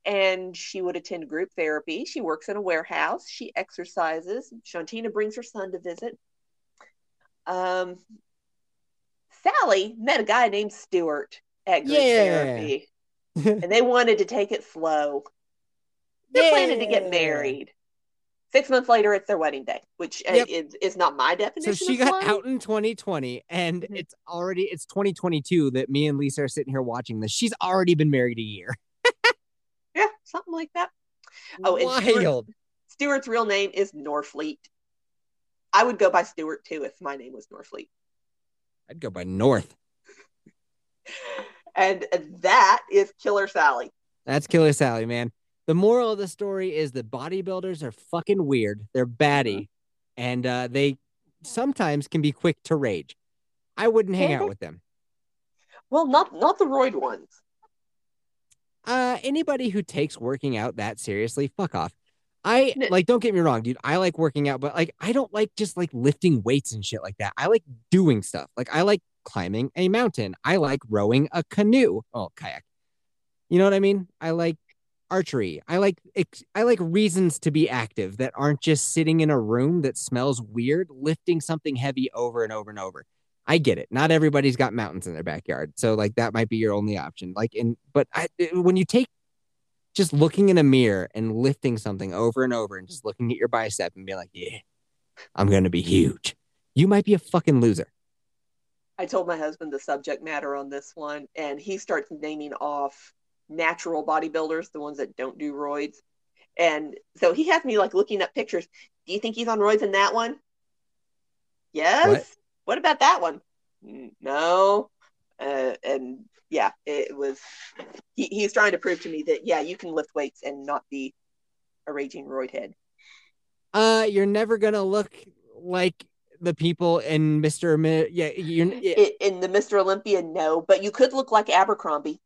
and she would attend group therapy. She works in a warehouse. She exercises. Shantina brings her son to visit. Um, Sally met a guy named Stewart at group Yeah. therapy [LAUGHS] and they wanted to take it slow. They're planning to get married. Six months later, it's their wedding day, which uh, Yep. is, is not my definition. So she got out in 2020 and Mhm. it's already it's 2022 that me and Lisa are sitting here watching this. She's already been married a year. [LAUGHS] Yeah, something like that. Oh, and Stewart- wild. Stewart's real name is Norfleet. I would go by Stewart too if my name was Norfleet. I'd go by North. [LAUGHS] And that is Killer Sally. That's Killer Sally, man. The moral of the story is that bodybuilders are fucking weird. They're batty, and uh, they sometimes can be quick to rage. I wouldn't hang out with them. Well, not not the roid ones. Uh, anybody who takes working out that seriously, fuck off. I like. Don't get me wrong, dude. I like working out, but like, I don't like just like lifting weights and shit like that. I like doing stuff. Like, I like climbing a mountain. I like rowing a canoe. Oh, kayak. You know what I mean? I like archery. I like I like reasons to be active that aren't just sitting in a room that smells weird, lifting something heavy over and over and over. I get it. Not everybody's got mountains in their backyard, so like that might be your only option. Like, in but I, when you take just looking in a mirror and lifting something over and over and just looking at your bicep and being like, yeah, I'm gonna be huge. You might be a fucking loser. I told my husband the subject matter on this one, and he starts naming off natural bodybuilders, the ones that don't do roids. And so he has me like looking up pictures. Do you think he's on roids in that one? Yes. What? What, about that one? "Mm, No. Uh, and yeah, it was. He, he's trying to prove to me that yeah, you can lift weights and not be a raging roid head. Uh, you're never gonna look like the people in Mr. Mi- yeah, you're yeah, I- In the Mr. Olympia, no, but you could look like Abercrombie.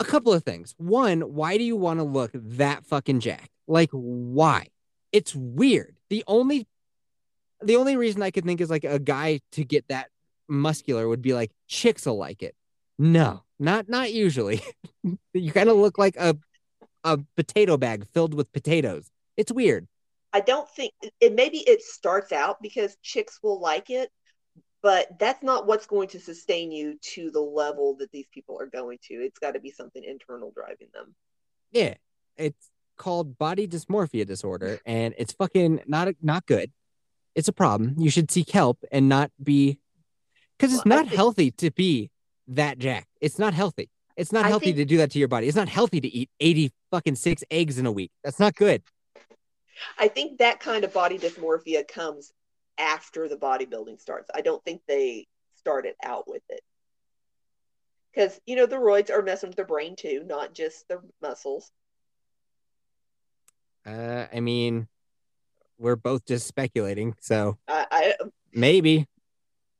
A couple of things. One, why do you want to look that fucking jacked? Like, why? It's weird. The only the only reason I could think is like a guy to get that muscular would be like chicks will like it. No, not not usually. [LAUGHS] you kind of look like a a potato bag filled with potatoes. It's weird. I don't think it maybe it starts out because chicks will like it, but that's not what's going to sustain you to the level that these people are going to. It's got to be something internal driving them. Yeah, it's called body dysmorphia disorder, [LAUGHS] and it's fucking not not good. It's a problem. You should seek help and not be because it's Well, not think- healthy to be that jack It's not healthy. It's not I healthy think- to do that to your body. It's not healthy to eat eighty fucking six eggs in a week. That's not good. I think that kind of body dysmorphia comes after the bodybuilding starts. I don't think they started out with it. Because, you know, the roids are messing with their brain too, not just the muscles. Uh, I mean, we're both just speculating, so I, I maybe.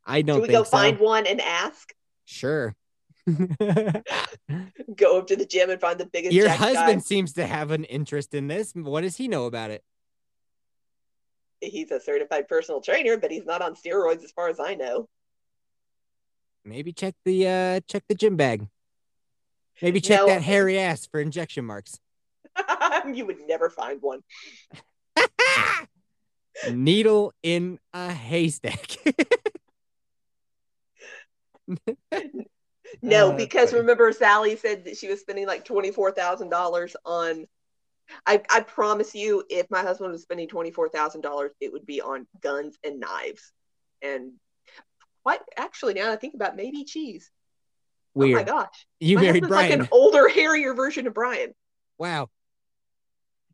I don't should we go so. find one and ask? Sure. [LAUGHS] Go up to the gym and find the biggest Your jacked guy. husband seems to have an interest in this. What does he know about it? He's a certified personal trainer, but he's not on steroids as far as I know. Maybe check the uh check the gym bag. Maybe check No. that hairy ass for injection marks. [LAUGHS] [LAUGHS] you would never find one. Needle in a haystack. [LAUGHS] No, Uh, because remember Sally said that she was spending like twenty four thousand dollars on. I I promise you, if my husband was spending twenty four thousand dollars, it would be on guns and knives, and what actually now that I think about it, maybe cheese. Oh my gosh, you my married Brian. like an older, hairier version of Brian. Wow.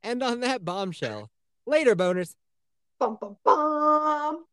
And on that bombshell, Later, bonus. Bum bum bum.